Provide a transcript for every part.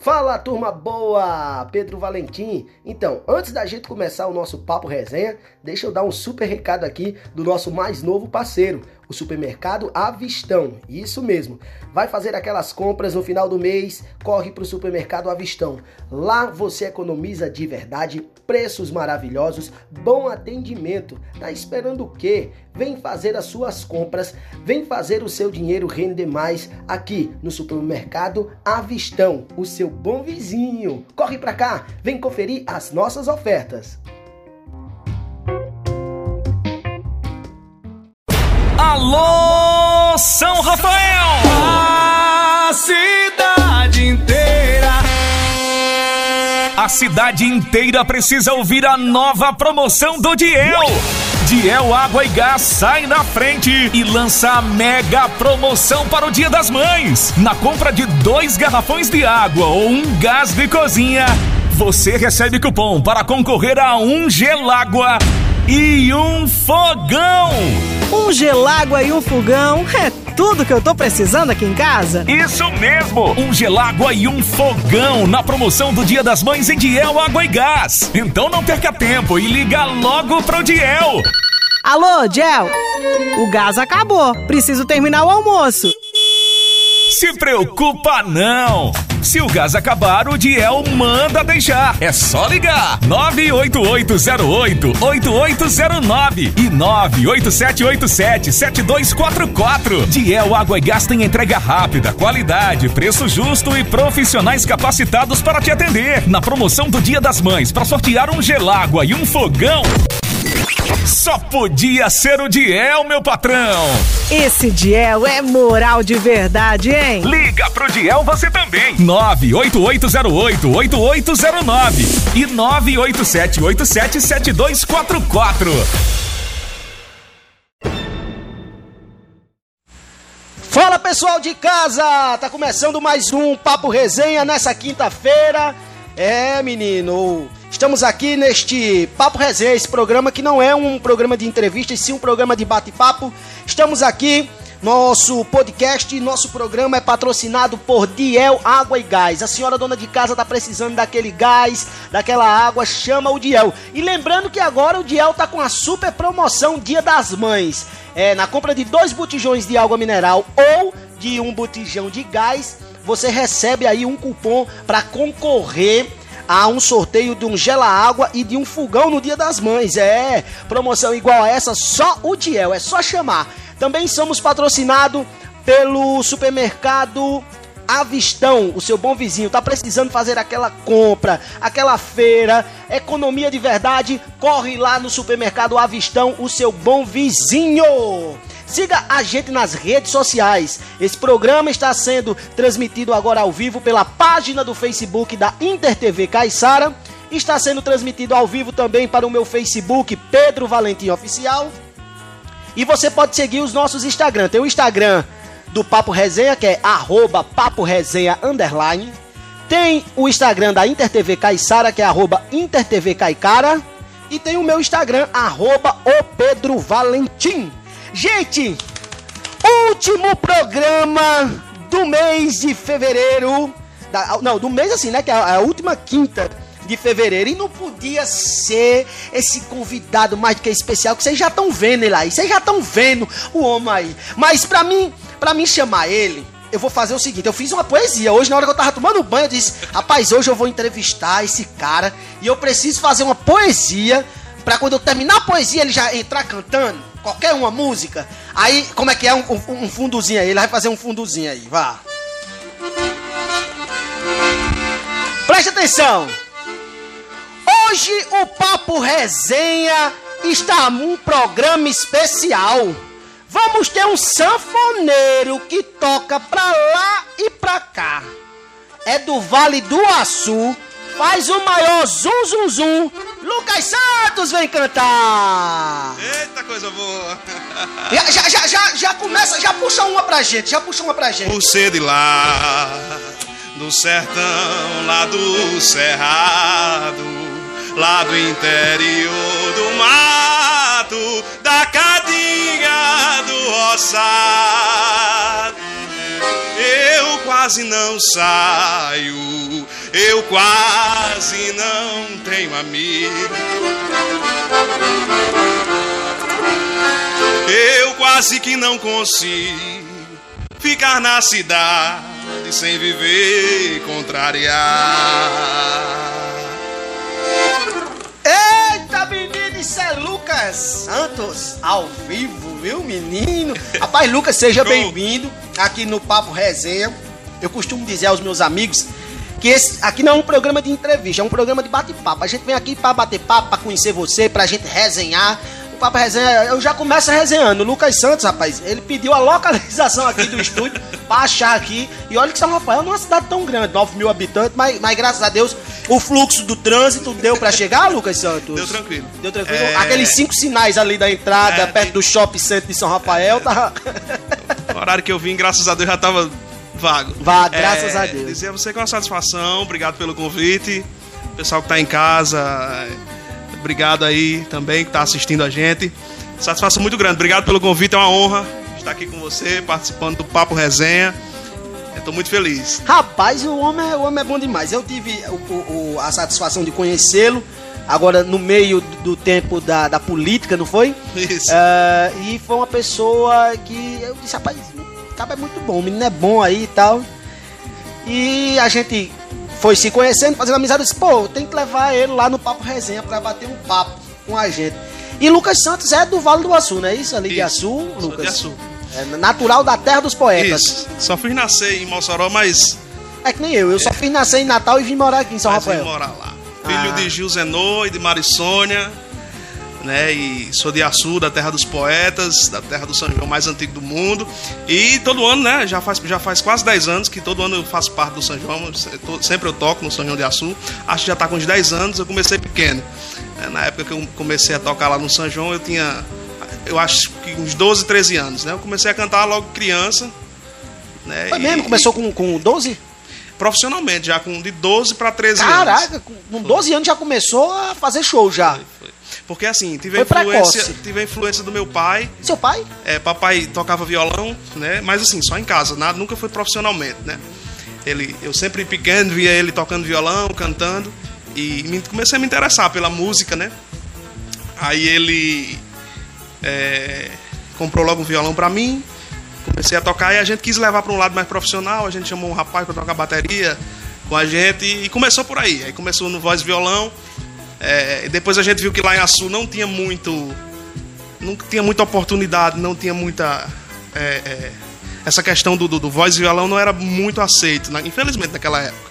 Fala turma boa, Pedro Valentim. Então, antes da gente começar o nosso papo resenha, deixa eu dar um super recado aqui do nosso mais novo parceiro, o supermercado Avistão. Isso mesmo. Vai fazer aquelas compras no final do mês, corre para o supermercado Avistão. Lá você economiza de verdade, preços maravilhosos, bom atendimento. Tá esperando o quê? Vem fazer as suas compras, vem fazer o seu dinheiro render mais aqui no supermercado Avistão, o seu bom vizinho. Corre para cá, vem conferir as nossas ofertas. Alô, São Rafael! A cidade inteira. A cidade inteira precisa ouvir a nova promoção do Diel. Diel Água e Gás sai na frente e lança a mega promoção para o Dia das Mães. Na compra de dois garrafões de água ou um gás de cozinha, você recebe cupom para concorrer a um gelágua e um fogão. Um gelágua e um fogão é tudo que eu tô precisando aqui em casa. Isso mesmo! Um gelágua e um fogão na promoção do Dia das Mães em Diel Água e Gás. Então não perca tempo e liga logo pro Diel. Alô, Diel? O gás acabou. Preciso terminar o almoço. Se preocupa não! Se o gás acabar, o Diel manda deixar. É só ligar. 98808-8809 e 98787-7244. Diel Água e Gás tem entrega rápida, qualidade, preço justo e profissionais capacitados para te atender. Na promoção do Dia das Mães, para sortear um gelágua e um fogão. Só podia ser o Diel, meu patrão! Esse Diel é moral de verdade, hein? Liga pro Diel você também! 98808-8809 e 98787-7244. Fala pessoal de casa! Tá começando mais um Papo Resenha nessa quinta-feira. É, menino, estamos aqui neste Papo Resenha, esse programa que não é um programa de entrevista, e sim um programa de bate-papo. Estamos aqui, nosso podcast, nosso programa é patrocinado por Diel Água e Gás. A senhora dona de casa tá precisando daquele gás, daquela água, chama o Diel. E lembrando que agora o Diel tá com a super promoção Dia das Mães. É, na compra de dois botijões de água mineral ou de um botijão de gás, você recebe aí um cupom para concorrer a um sorteio de um gela água e de um fogão no Dia das Mães. É, promoção igual a essa, só o Diel, é só chamar. Também somos patrocinados pelo supermercado Avistão, o seu bom vizinho, tá precisando fazer aquela compra, aquela feira, economia de verdade, corre lá no supermercado Avistão, o seu bom vizinho. Siga a gente nas redes sociais. Esse programa está sendo transmitido agora ao vivo pela página do Facebook da InterTV Caixara. Está sendo transmitido ao vivo também para o meu Facebook, Pedro Valentim Oficial. E você pode seguir os nossos Instagram. Tem o Instagram do Papo Resenha, que é arroba Papo Resenha Underline. Tem o Instagram da InterTV Caixara, que é arroba InterTV Caicara. E tem o meu Instagram, arroba o Pedro Valentim. Gente, último programa do mês de fevereiro. Da, não, do mês assim, né? Que é a, a última quinta de fevereiro. E não podia ser esse convidado mais do que especial, que vocês já estão vendo ele aí. Vocês já estão vendo o homem aí. Mas pra mim, pra mim chamar ele, eu vou fazer o seguinte: eu fiz uma poesia. Hoje, na hora que eu tava tomando banho, eu disse: Rapaz, hoje eu vou entrevistar esse cara. E eu preciso fazer uma poesia. Pra quando eu terminar a poesia, ele já entrar cantando. Qualquer uma música. Aí, como é que é? Um, um, fundozinho aí. Ele vai fazer um fundozinho aí. Vá. Preste atenção. Hoje o Papo Resenha está um programa especial. Vamos ter um sanfoneiro que toca pra lá e pra cá. É do Vale do Açu. Faz o maior zum zum zum. Lucas Santos vem cantar. Eita coisa boa. Já, já, já, já, já começa, já puxa uma pra gente, já puxa uma pra gente. Por ser de lá, do sertão, lá do cerrado, lá do interior do mato, da cadinha do roçado. Eu quase quase não saio, eu quase não tenho amigo. Eu quase que não consigo ficar na cidade sem viver contrariar. Eita, menino, isso é Lucas Santos, ao vivo, viu, menino? Rapaz, Lucas, seja bem-vindo aqui no Papo Resenha. Eu costumo dizer aos meus amigos que esse aqui não é um programa de entrevista, é um programa de bate-papo. A gente vem aqui para bater papo, para conhecer você, pra gente resenhar. O Papo Resenha, eu já começo resenhando. O Lucas Santos, rapaz, ele pediu a localização aqui do estúdio pra achar aqui. E olha que São Rafael não é uma cidade tão grande, 9 mil habitantes, mas, mas graças a Deus o fluxo do trânsito deu pra chegar, Lucas Santos? Deu tranquilo. Deu tranquilo. É... Aqueles cinco sinais ali da entrada, É, perto do shopping center de São Rafael, tá. O horário que eu vim, graças a Deus, já tava vago. Vago, graças a Deus. Dizer a você que é uma satisfação, obrigado pelo convite. Pessoal que tá em casa, é, obrigado aí também que tá assistindo a gente. Satisfação muito grande, obrigado pelo convite, é uma honra estar aqui com você, participando do Papo Resenha. Eu tô muito feliz. Rapaz, o homem, é- o homem é bom demais. Eu tive o- o- o- a satisfação de conhecê-lo. Agora, no meio do, tempo da, da política, não foi? Isso. É, e foi uma pessoa que eu disse, rapaz, o cara é muito bom, o menino é bom aí e tal. E a gente foi se conhecendo, fazendo amizade. Eu disse, pô, tem que levar ele lá no Papo Resenha pra bater um papo com a gente. E Lucas Santos é do Vale do Açu, não é isso? Ali de Isso. Açu, Sou Lucas? de Açu. É natural da terra dos poetas. Isso. Só fui nascer em Mossoró, mas, É que nem eu, eu só fiz nascer em Natal e vim morar aqui em São mas vim Rafael. morar lá. Filho Ah. de Gil Zenô e de Marisônia, né? E sou de Açu, da terra dos poetas, da terra do São João mais antigo do mundo. E todo ano, né? Já faz, já faz quase 10 anos que todo ano eu faço parte do São João. Sempre eu toco no São João de Açu. Acho que já tá com uns 10 anos. Eu comecei pequeno. É, Na época que eu comecei a tocar lá no São João, eu tinha, eu acho que uns 12, 13 anos, né? Eu comecei a cantar logo criança. Né? Foi E- mesmo? Começou com, com 12? profissionalmente, já com de 12 para 13 anos. Caraca, com com 12 anos já começou a fazer show já. Foi. Porque assim, tive a, influência, precoce. tive a influência do meu pai. Seu pai? É, papai tocava violão, né? Mas assim, só em casa, nada, nunca foi profissionalmente, né? Ele, eu sempre pequeno via ele tocando violão, cantando e me, comecei a me interessar pela música, né? Aí ele é, comprou logo um violão pra mim, comecei a tocar e a gente quis levar para um lado mais profissional. A gente chamou um rapaz para tocar bateria com a gente e começou por aí. Aí começou no voz e violão. É, depois a gente viu que lá em Açu não tinha muito. Não tinha muita oportunidade, não tinha muita. é, é, essa questão do, do, do voz e violão não era muito aceito, né? infelizmente, naquela época.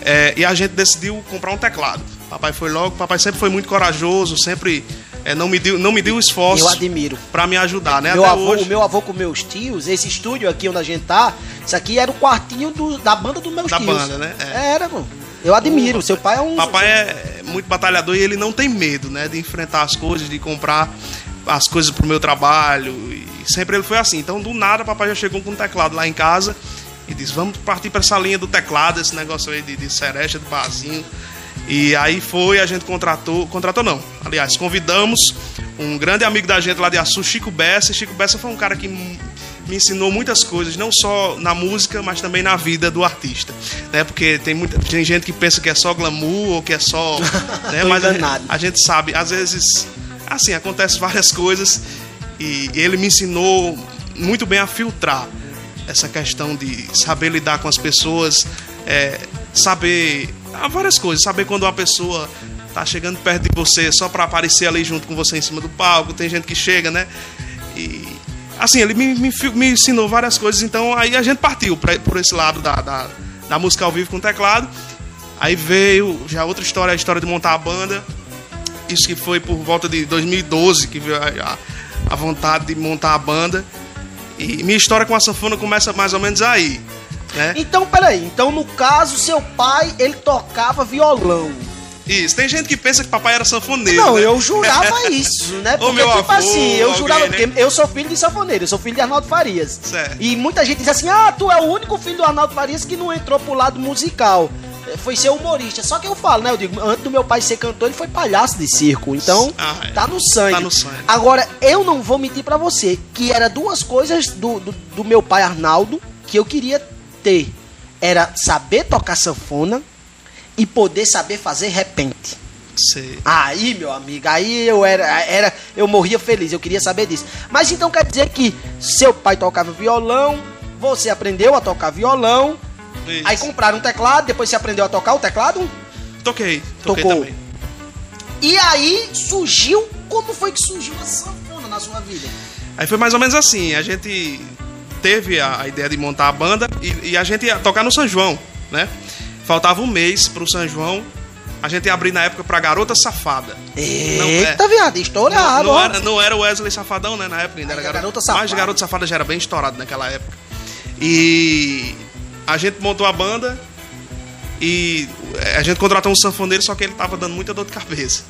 É, e a gente decidiu comprar um teclado. Papai foi logo, papai sempre foi muito corajoso, sempre é, não me deu, não me deu esforço Eu admiro. para me ajudar, né? Meu Até avô, hoje. O meu avô com meus tios, esse estúdio aqui onde a gente tá, isso aqui era o quartinho do- da banda dos meus Da tios. banda, né? É. Era, mano. Eu admiro. Seu pai é um. Papai é muito batalhador e ele não tem medo, né? De enfrentar as coisas, de comprar as coisas pro meu trabalho. E sempre ele foi assim. Então, do nada, papai já chegou com um teclado lá em casa e disse: Vamos partir para essa linha do teclado, esse negócio aí de, de cereja, de barzinho. E aí foi, a gente contratou. Contratou não. Aliás, convidamos um grande amigo da gente lá de Açu, Chico Bessa. Chico Bessa foi um cara que me ensinou muitas coisas, não só na música, mas também na vida do artista. Né? Porque tem, muita, tem gente que pensa que é só glamour ou que é só. né? Mas a, a gente sabe, às vezes, assim, acontece várias coisas e ele me ensinou muito bem a filtrar essa questão de saber lidar com as pessoas, é, saber ah, várias coisas, saber quando uma pessoa tá chegando perto de você só para aparecer ali junto com você em cima do palco, tem gente que chega, né? E assim, ele me, me, me ensinou várias coisas, então aí a gente partiu pra, por esse lado da, da, da música ao vivo com teclado. Aí veio já outra história, a história de montar a banda. Isso que foi por volta de 2012 que veio a, a, a vontade de montar a banda. E minha história com a sanfona começa mais ou menos aí, né? Então, peraí. Então, no caso, seu pai, ele tocava violão. Isso, tem gente que pensa que papai era sanfoneiro. Não, né? eu jurava isso, né? Porque, meu tipo avô, assim, eu alguém, jurava, né? porque eu sou filho de sanfoneiro, eu sou filho de Arnaldo Farias. Certo. E muita gente diz assim, ah, tu é o único filho do Arnaldo Farias que não entrou pro lado musical. Eh, Foi ser humorista. Só que eu falo, né? Eu digo, antes do meu pai ser cantor, ele foi palhaço de circo. Então, Ah, é. tá no sangue. Tá no sangue. Agora, eu não vou mentir pra você, que era duas coisas do, do, do meu pai Arnaldo que eu queria ter. era saber tocar sanfona e poder saber fazer repente. Sei. Aí, meu amigo, aí eu era, era, eu morria feliz, eu queria saber disso. Mas então quer dizer que seu pai tocava violão, você aprendeu a tocar violão, Isso. aí compraram um teclado, depois você aprendeu a tocar o teclado, Toquei, toquei Tocou. também. e aí surgiu, como foi que surgiu a sanfona na sua vida? Aí foi mais ou menos assim, a gente teve a, a ideia de montar a banda e, e a gente ia tocar no São João, né? Faltava um mês pro São João, a gente ia abrir na época pra Garota Safada. Eita, é. viado, estourado, Não, não era, não era o Wesley Safadão, né? Na época ainda era Garota, Garota Safada. Mas Garota Safada já era bem estourado naquela época. E a gente montou a banda e a gente contratou um sanfoneiro, só que ele tava dando muita dor de cabeça.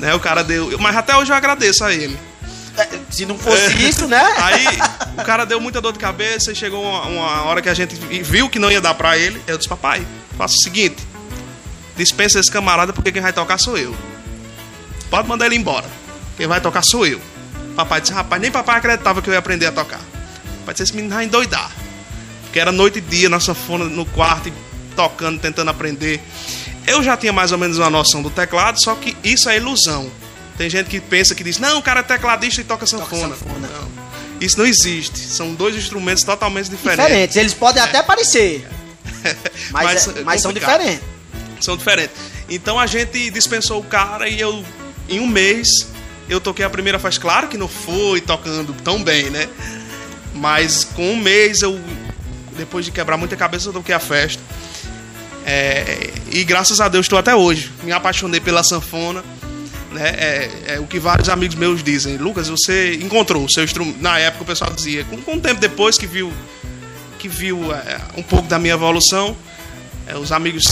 Né? O cara deu. Mas até hoje eu agradeço a ele. É, Se não fosse isso, né? Aí o cara deu muita dor de cabeça e chegou uma, uma hora que a gente viu que não ia dar pra ele. Eu disse, papai, faça o seguinte: dispensa esse camarada porque quem vai tocar sou eu. Pode mandar ele embora. Quem vai tocar sou eu. Papai disse, rapaz, nem papai acreditava que eu ia aprender a tocar. Papai disse, esse menino vai endoidar. Porque era noite e dia na sanfona no quarto, tocando, tentando aprender. Eu já tinha mais ou menos uma noção do teclado, só que isso é ilusão. Tem gente que pensa que diz, não, o cara é tecladista e toca sanfona. sanfona. Não. Isso não existe. São dois instrumentos totalmente diferentes. Diferentes, eles podem até parecer, mas, é- é mas são diferentes. São diferentes. Então a gente dispensou o cara e eu, em um mês, eu toquei a primeira faixa. Claro que não foi tocando tão bem, né? Mas com um mês eu, depois de quebrar muita cabeça, eu toquei a festa. É, e graças a Deus estou até hoje. Me apaixonei pela sanfona. Né? É, é o que vários amigos meus dizem. Lucas, você encontrou o seu instrumento. Na época o pessoal dizia. Com, com um tempo depois que viu, que viu é, um pouco da minha evolução, é, os amigos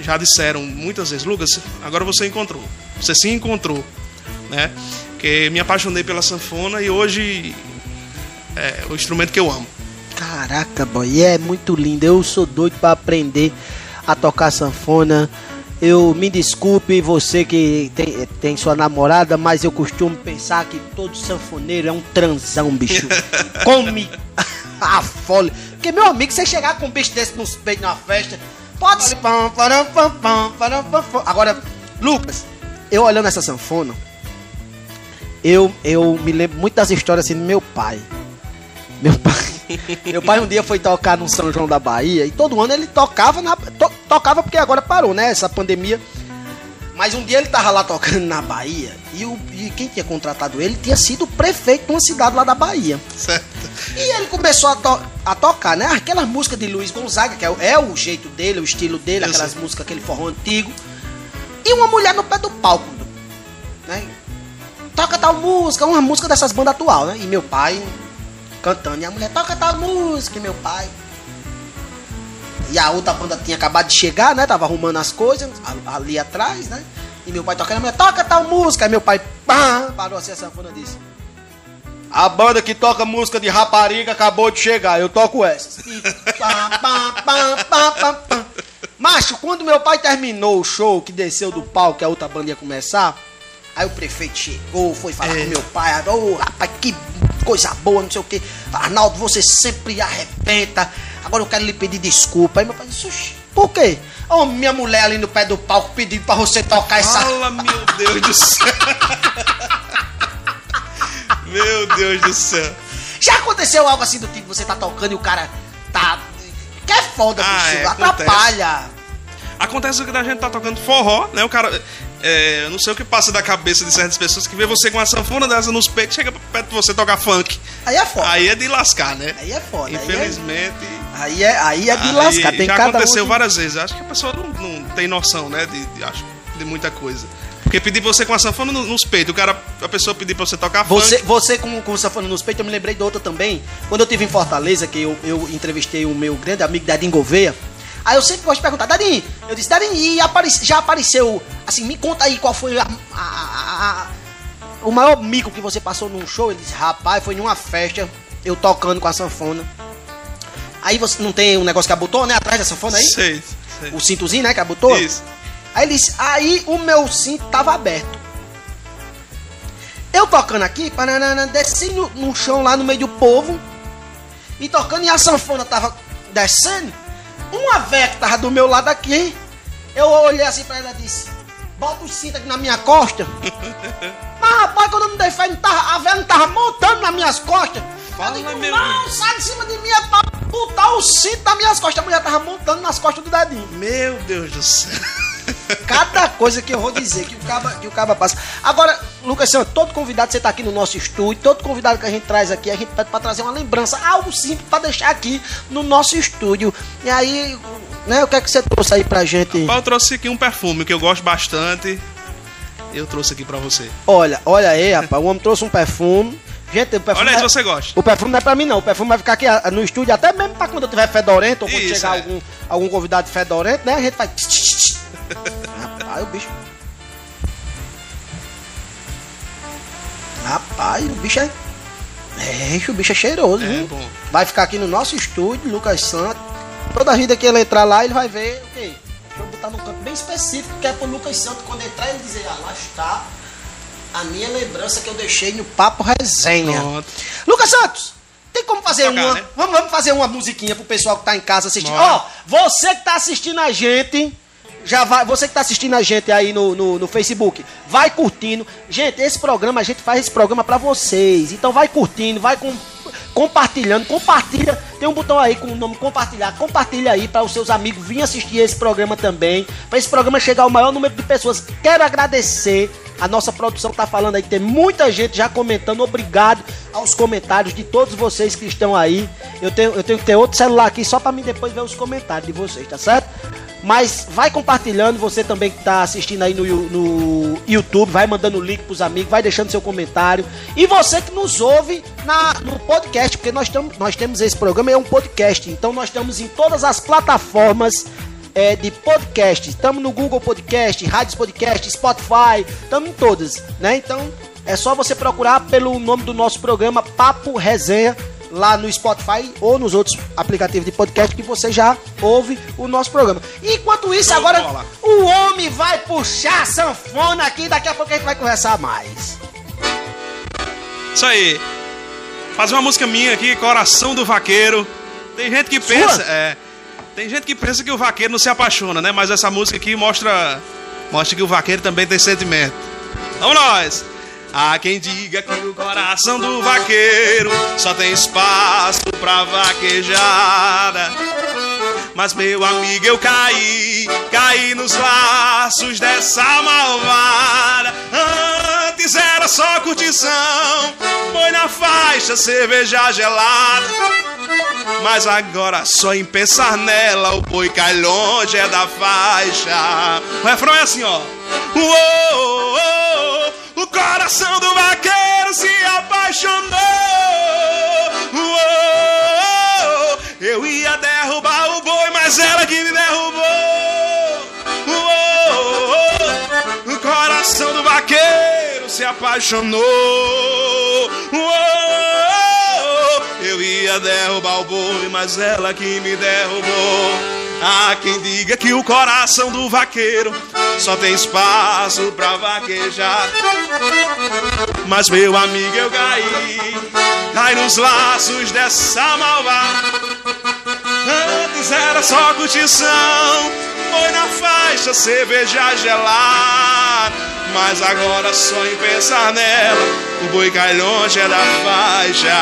já disseram muitas vezes, Lucas, agora você encontrou. Você se encontrou, né? Que me apaixonei pela sanfona e hoje é o instrumento que eu amo. Caraca, boy, é muito lindo. Eu sou doido pra aprender a tocar sanfona. Eu me desculpe você que tem, tem sua namorada, mas eu costumo pensar que todo sanfoneiro é um transão, bicho. Come a folha. Porque, meu amigo, você chegar com um bicho desse nos peitos na festa, pode ser. Agora, Lucas, eu olhando essa sanfona, eu, eu me lembro muito das histórias assim do meu pai. Meu pai, meu pai um dia foi tocar no São João da Bahia e todo ano ele tocava na to- tocava porque agora parou, né, essa pandemia. Mas um dia ele tava lá tocando na Bahia e, o, e quem tinha contratado ele tinha sido o prefeito de uma cidade lá da Bahia. Certo? E ele começou a, to- a tocar, né? Aquelas músicas de Luiz Gonzaga, que é, o- é o jeito dele, o estilo dele, Eu aquelas sei. músicas, aquele forró antigo. E uma mulher no pé do palco, né? Toca tal música, uma música dessas bandas atual, né? E meu pai cantando. E a mulher, toca tal música, e meu pai. E a outra banda tinha acabado de chegar, né? Tava arrumando as coisas ali atrás, né? E meu pai tocando, a mulher, toca tal música. Aí meu pai, pá, parou assim a sanfona e disse. A banda que toca música de rapariga acabou de chegar, eu toco essas. E pá, pá, pá, pá, pá, pá. Macho, quando meu pai terminou o show, que desceu do palco, que a outra banda ia começar, aí o prefeito chegou, foi falar É. com meu pai, ô rapaz, que coisa boa, não sei o que. Arnaldo, você sempre arrebenta, agora eu quero lhe pedir desculpa. Aí meu pai disse, "Oxi, por quê? Ô, minha mulher ali no pé do palco pedindo pra você tocar essa... Fala, meu Deus do céu. meu Deus do céu. Já aconteceu algo assim do tipo, você tá tocando e o cara tá... Que é foda, Ah, bicho, é, atrapalha. Acontece que a gente tá tocando forró, né? O cara. É, eu não sei o que passa da cabeça de certas pessoas que vê você com uma sanfona dessa nos peitos, chega perto de você tocar funk. Aí é foda. Aí é de lascar, né? Aí é foda. é- Infelizmente. Aí é, aí é de aí lascar. Tem já aconteceu um que- várias vezes. Acho que a pessoa não, não tem noção, né? De, de- acho, de muita coisa. Porque pedir você com a sanfona no- nos peitos, o cara, a pessoa pedir pra você tocar Você, funk. você com, com sanfona nos peitos, eu me lembrei de outra também. Quando eu estive em Fortaleza, que eu, eu entrevistei o meu grande amigo Dadinho Gouveia. Aí eu sempre gosto de perguntar, Dadinho, eu disse, Dadinho, e apare- já apareceu, assim, me conta aí qual foi a- a- a- o maior mico que você passou num show? Ele disse, rapaz, foi numa festa, eu tocando com a sanfona. Aí você não tem um negócio que abotou, né, atrás da sanfona aí? Sei, sei. O cintozinho, né, que abotou? Isso. Aí ele disse, aí o meu cinto tava aberto. Eu tocando aqui, pananana, desci no, no chão lá no meio do povo. E tocando e a sanfona tava descendo. Uma véia que tava do meu lado aqui, eu olhei assim pra ela e disse: Bota o cinto aqui na minha costa. Mas rapaz, quando eu não dei fé, a véia não tava montando nas minhas costas. Fala, eu digo, meu não, Deus. sai de cima de mim, é pra botar o cinto nas minhas costas. A mulher tava montando nas costas do dedinho. Meu Deus do céu. Cada coisa que eu vou dizer que o caba, que o caba passa. Agora, Lucas todo convidado, você tá aqui no nosso estúdio, todo convidado que a gente traz aqui, a gente pede pra trazer uma lembrança, algo simples pra deixar aqui no nosso estúdio. E aí, né, o que é que você trouxe aí pra gente? Eu trouxe aqui um perfume que eu gosto bastante. Eu trouxe aqui pra você. Olha, olha aí, rapaz, o homem trouxe um perfume. Gente, o perfume. Olha aí não se é- você gosta. O perfume não é pra mim, não. O perfume vai ficar aqui ah, no estúdio, até mesmo pra quando eu tiver fedorento, ou quando Isso, chegar é. algum, algum convidado fedorento, né? A gente vai. Rapaz, o bicho. Rapaz, o bicho é. É, o bicho é cheiroso, É viu? bom. Vai ficar aqui no nosso estúdio, Lucas Santos. Toda vida que ele entrar lá, ele vai ver o quê? Deixa eu botar num canto bem específico, que é pro Lucas Santos, quando entrar, ele dizer, ah, lá está a minha lembrança que eu deixei no Papo Resenha. Pronto. Lucas Santos, tem como fazer Tocar, uma? né? Vamos, vamos fazer uma musiquinha pro pessoal que tá em casa assistindo. Ó, você que tá assistindo a gente, já vai, você que tá assistindo a gente aí no, no, no Facebook, vai curtindo. Gente, esse programa, a gente faz esse programa pra vocês. Então vai curtindo, vai com, compartilhando, compartilha. Tem um botão aí com o nome compartilhar. Compartilha aí para os seus amigos virem assistir esse programa também. Para esse programa chegar ao maior número de pessoas. Quero agradecer a nossa produção tá falando aí, tem muita gente já comentando. Obrigado aos comentários de todos vocês que estão aí. Eu tenho, eu tenho que ter outro celular aqui só para mim depois ver os comentários de vocês, tá certo? Mas vai compartilhando, você também que tá assistindo aí no, no YouTube, vai mandando o link pros amigos, vai deixando seu comentário. E você que nos ouve na, no podcast, porque nós, tamo, nós temos esse programa, é um podcast. Então nós estamos em todas as plataformas é, de podcast. Estamos no Google Podcast, Rádios Podcast, Spotify, estamos em todas, né? Então é só você procurar pelo nome do nosso programa Papo Resenha lá no Spotify ou nos outros aplicativos de podcast que você já ouve o nosso programa. E enquanto isso, agora o homem vai puxar a sanfona aqui, daqui a pouco a gente vai conversar mais. Isso aí. Fazer uma música minha aqui, Coração do Vaqueiro. Tem gente que Sua? pensa. É, tem gente que pensa que o vaqueiro não se apaixona, né? Mas essa música aqui mostra. Mostra que o vaqueiro também tem sentimento. Vamos nós! Há quem diga que o coração do vaqueiro só tem espaço pra vaquejada. Mas meu amigo, eu caí, caí nos laços dessa malvada. Antes era só curtição, foi na faixa cerveja gelada. Mas agora só em pensar nela o boi cai longe é da faixa. O refrão é assim, ó. Uou, uou, o coração do vaqueiro se apaixonou. Eu ia derrubar o boi, mas ela que me derrubou. O coração do vaqueiro se apaixonou. Eu ia derrubar o boi, mas ela que me derrubou. Há quem diga que o coração do vaqueiro só tem espaço pra vaquejar. Mas meu amigo eu caí, cai nos laços dessa malvada. Antes era só curtição, foi na faixa cerveja gelada. Mas agora só em pensar nela, o boi cai longe da faixa.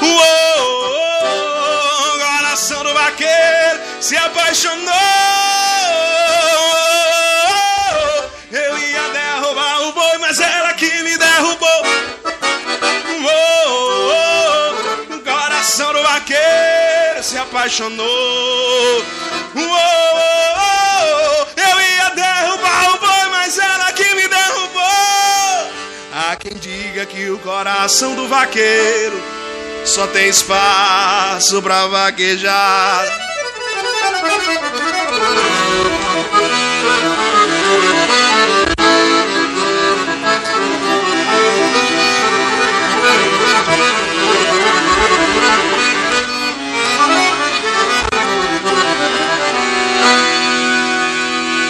Uou, vaqueiro se apaixonou. Eu ia derrubar o boi, mas ela que me derrubou. Uou, o coração do vaqueiro se apaixonou. Eu ia derrubar o boi, mas ela que me derrubou. Há quem diga que o coração do vaqueiro só tem espaço pra vaquejar.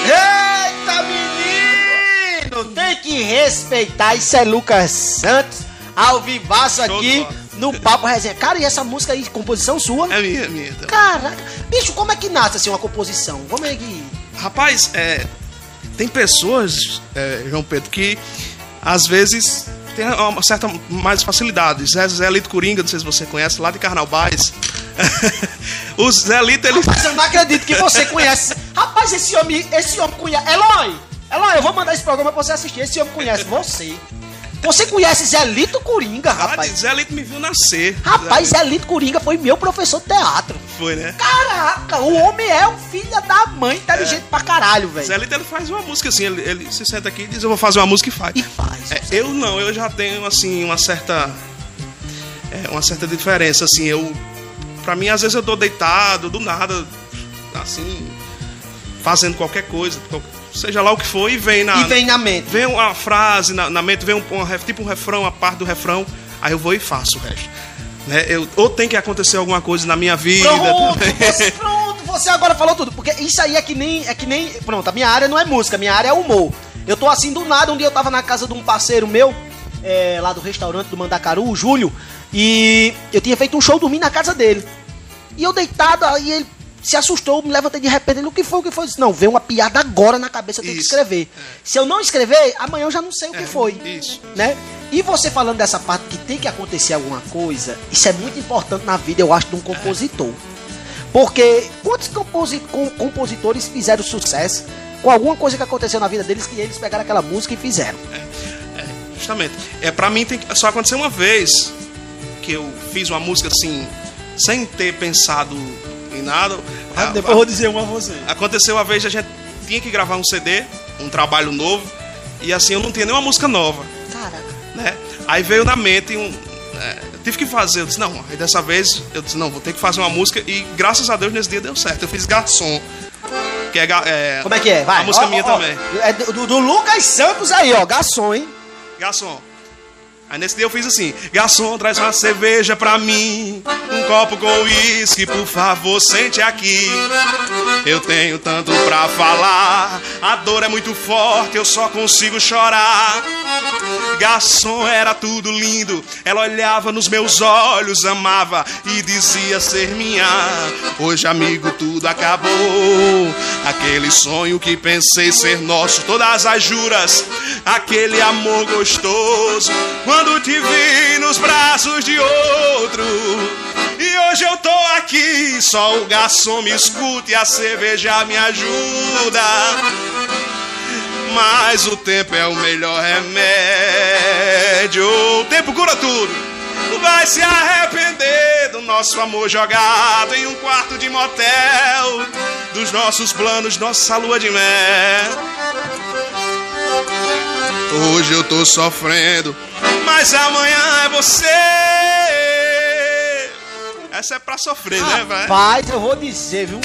Eita, menino! Tem que respeitar. Isso é Lucas Santos, ao vivaço aqui. No Papo Resenha. Cara, e essa música aí, composição sua? É minha, é minha. Então. Caraca. Bicho, como é que nasce assim uma composição? Como é que. Rapaz, é, tem pessoas, é, João Pedro, que às vezes tem uma certa mais facilidade. Zé, Zé Lito Coringa, não sei se você conhece, lá de Carnaubais. o Zé Lito, ele. Rapaz, eu não acredito que você conhece. Rapaz, esse homem, esse homem conhece. Eloy! Eloy, eu vou mandar esse programa pra você assistir. Esse homem conhece você. Você conhece Zé Lito Coringa, rapaz? Zé Lito me viu nascer. Rapaz, Zé Lito Coringa foi meu professor de teatro. Foi, né? Caraca, o homem é um filho da mãe, inteligente é. pra caralho, velho. Zé Lito, ele faz uma música assim, ele, ele, se senta aqui e diz, eu vou fazer uma música e faz. E faz. É, eu não, eu já tenho, assim, uma certa... É, uma certa diferença, assim, eu... Pra mim, às vezes eu tô deitado, do nada, assim, fazendo qualquer coisa, seja lá o que for, e vem na. E vem na mente. Vem uma frase na, na mente, vem um, um, tipo um refrão, a parte do refrão, aí eu vou e faço o resto. Né? Eu, ou tem que acontecer alguma coisa na minha vida pronto. Você, pronto, você agora falou tudo. Porque isso aí é que nem. É que nem. Pronto, a minha área não é música, a minha área é humor. Eu tô assim do nada, um dia eu tava na casa de um parceiro meu, é, lá do restaurante do Mandacaru, o Júlio, e eu tinha feito um show dormindo na casa dele. E eu deitado, aí ele se assustou, me levantei de repente. Ele, o que foi? O que foi? Disse, não, veio uma piada agora na cabeça, eu tenho isso. que escrever. É. Se eu não escrever, amanhã eu já não sei o que é, foi. Isso. Né? E você falando dessa parte que tem que acontecer alguma coisa, isso é muito importante na vida, eu acho, de um compositor. Porque quantos compositores fizeram sucesso com alguma coisa que aconteceu na vida deles que eles pegaram aquela música e fizeram? É, é justamente. É, pra mim tem só aconteceu uma vez que eu fiz uma música assim, sem ter pensado em nada. Ah, depois eu vou dizer uma a você. Aconteceu uma vez a gente tinha que gravar um CD, um trabalho novo, e assim eu não tinha nenhuma música nova. Caraca. Né? Aí veio na mente um. É, eu tive que fazer, eu disse, não, aí dessa vez eu disse, não, vou ter que fazer uma música e graças a Deus nesse dia deu certo. Eu fiz Garçom. Que é, é Como é que é? Vai. A música minha também. É do, do Lucas Santos aí, ó, Garçom, hein? Garçom. Aí nesse dia eu fiz assim: Garçom, traz uma cerveja pra mim. Um copo com uísque, por favor, sente aqui. Eu tenho tanto pra falar. A dor é muito forte, eu só consigo chorar. Garçom era tudo lindo. Ela olhava nos meus olhos, amava e dizia ser minha. Hoje, amigo, tudo acabou. Aquele sonho que pensei ser nosso, todas as juras, aquele amor gostoso quando te vi nos braços de outro. E hoje eu tô aqui, só o garçom me escuta e a cerveja me ajuda. Mas o tempo é o melhor remédio. O tempo cura tudo. Vai se arrepender do nosso amor jogado em um quarto de motel. Dos nossos planos, nossa lua de mel. Hoje eu tô sofrendo mas amanhã é você. Essa é pra sofrer, Rapaz, né, velho? Rapaz, eu vou dizer, viu?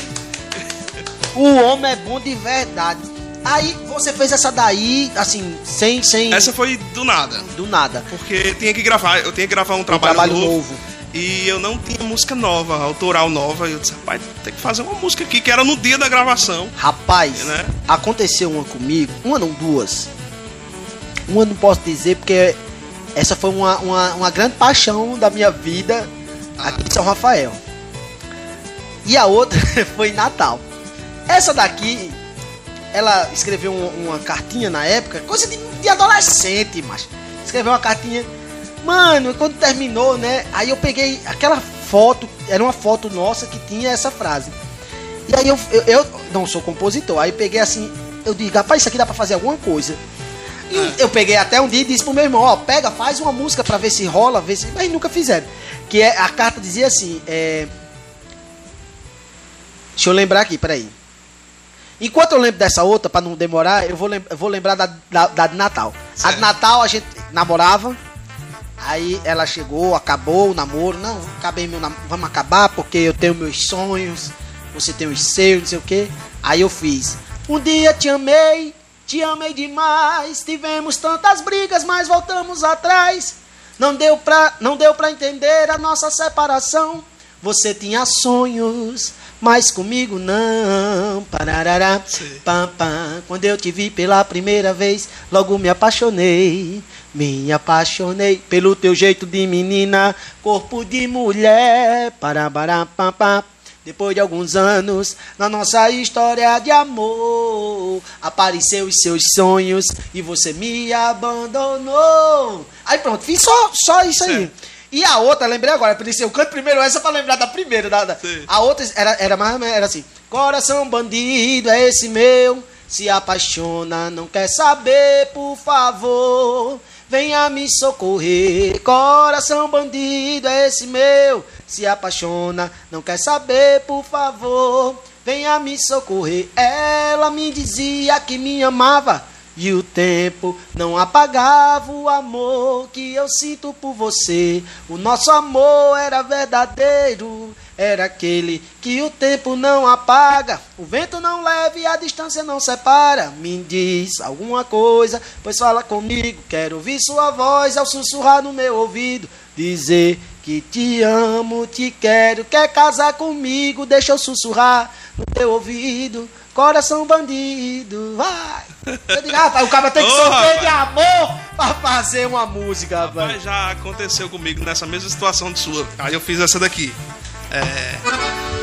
O homem é bom de verdade. Aí você fez essa daí, assim, sem, sem. Essa foi do nada. Do nada. Porque tinha que gravar, eu tinha que gravar um trabalho, um trabalho novo, novo. E eu não tinha música nova, autoral nova. E eu disse, rapaz, tem que fazer uma música aqui, que era no dia da gravação. Rapaz, né? aconteceu uma comigo, uma não, duas. Uma não posso dizer porque essa foi uma, uma, uma grande paixão da minha vida aqui em São Rafael. E a outra foi em Natal. Essa daqui, ela escreveu uma, uma cartinha na época, coisa de, de, adolescente, mas escreveu uma cartinha. Mano, quando terminou, né? Aí eu peguei aquela foto, era uma foto nossa que tinha essa frase. E aí eu, eu, eu não sou compositor, aí peguei assim, eu digo, rapaz, isso aqui dá pra fazer alguma coisa. E eu peguei até um dia e disse pro meu irmão, ó, pega, faz uma música para ver se rola, ver se. Mas nunca fizeram. Que é, a carta dizia assim, é... Deixa eu lembrar aqui, peraí. Enquanto eu lembro dessa outra, para não demorar, eu vou, lem eu vou lembrar da, da, da, de Natal. Certo. A de Natal a gente namorava. Aí ela chegou, acabou o namoro. Não, acabei meu nam vamos acabar porque eu tenho meus sonhos. Você tem os seus, não sei o que. Aí eu fiz. Um dia te amei, te amei demais, tivemos tantas brigas, mas voltamos atrás. Não deu pra, não deu pra entender a nossa separação. Você tinha sonhos, mas comigo não. Parará, pam, pam. Quando eu te vi pela primeira vez, logo me apaixonei. Me apaixonei pelo teu jeito de menina, corpo de mulher. Parabarapapá. Depois de alguns anos, na nossa história de amor, apareceu os seus sonhos e você me abandonou. Aí pronto, fiz só, só isso aí. E a outra, lembrei agora, por isso eu canto primeiro essa pra lembrar da primeira. Da, da- a outra era, era mais era assim: Coração bandido é esse meu, se apaixona, não quer saber, por favor. Venha me socorrer, coração bandido é esse meu. Se apaixona, não quer saber, por favor. Venha me socorrer. Ela me dizia que me amava. E o tempo não apagava o amor que eu sinto por você. O nosso amor era verdadeiro, era aquele que o tempo não apaga. O vento não leva e a distância não separa. Me diz alguma coisa, pois fala comigo. Quero ouvir sua voz ao sussurrar no meu ouvido. Dizer que te amo, te quero, quer casar comigo. Deixa eu sussurrar no teu ouvido. Coração bandido, vai. Eu digo, rapaz, o cara tem que Ô, sofrer de rapaz. amor pra fazer uma música, rapaz. Mas já aconteceu comigo nessa mesma situação de sua. Aí eu fiz essa daqui. É.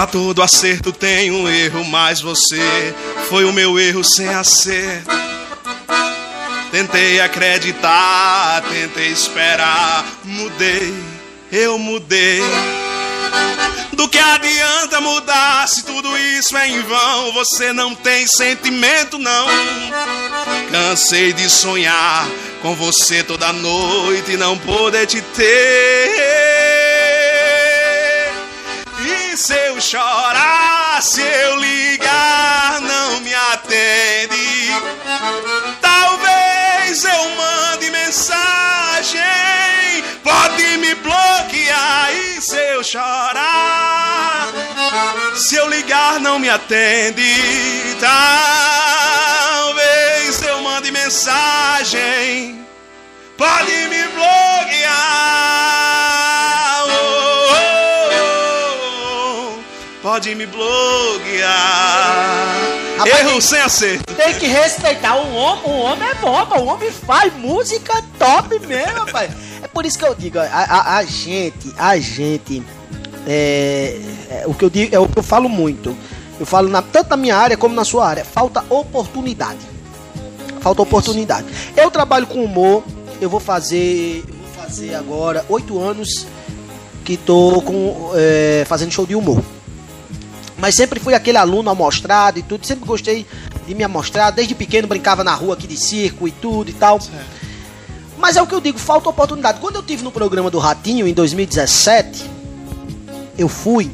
Pra todo acerto tem um erro, mas você foi o meu erro sem acerto. Tentei acreditar, tentei esperar, mudei, eu mudei. Do que adianta mudar se tudo isso é em vão? Você não tem sentimento, não. Cansei de sonhar com você toda noite e não poder te ter. Se eu chorar, se eu ligar, não me atende. Talvez eu mande mensagem, pode me bloquear. E se eu chorar, se eu ligar, não me atende. Talvez eu mande mensagem, pode me bloquear. Pode me bloquear. Rapaz, Erro sem acerto. Tem que respeitar o homem. O homem é bom, pô. o homem faz música top mesmo, rapaz. É por isso que eu digo, a, a- a gente, a gente, é, é, o que eu digo, é o que eu falo muito. Eu falo na, tanto na minha área como na sua área. Falta oportunidade. Falta oportunidade. Eu trabalho com humor. Eu vou fazer, eu vou fazer agora oito anos que tô com, é, fazendo show de humor. Mas sempre fui aquele aluno amostrado e tudo, sempre gostei de me amostrar, desde pequeno brincava na rua aqui de circo e tudo e tal. Mas é o que eu digo, falta oportunidade. Quando eu tive no programa do Ratinho em 2017, eu fui.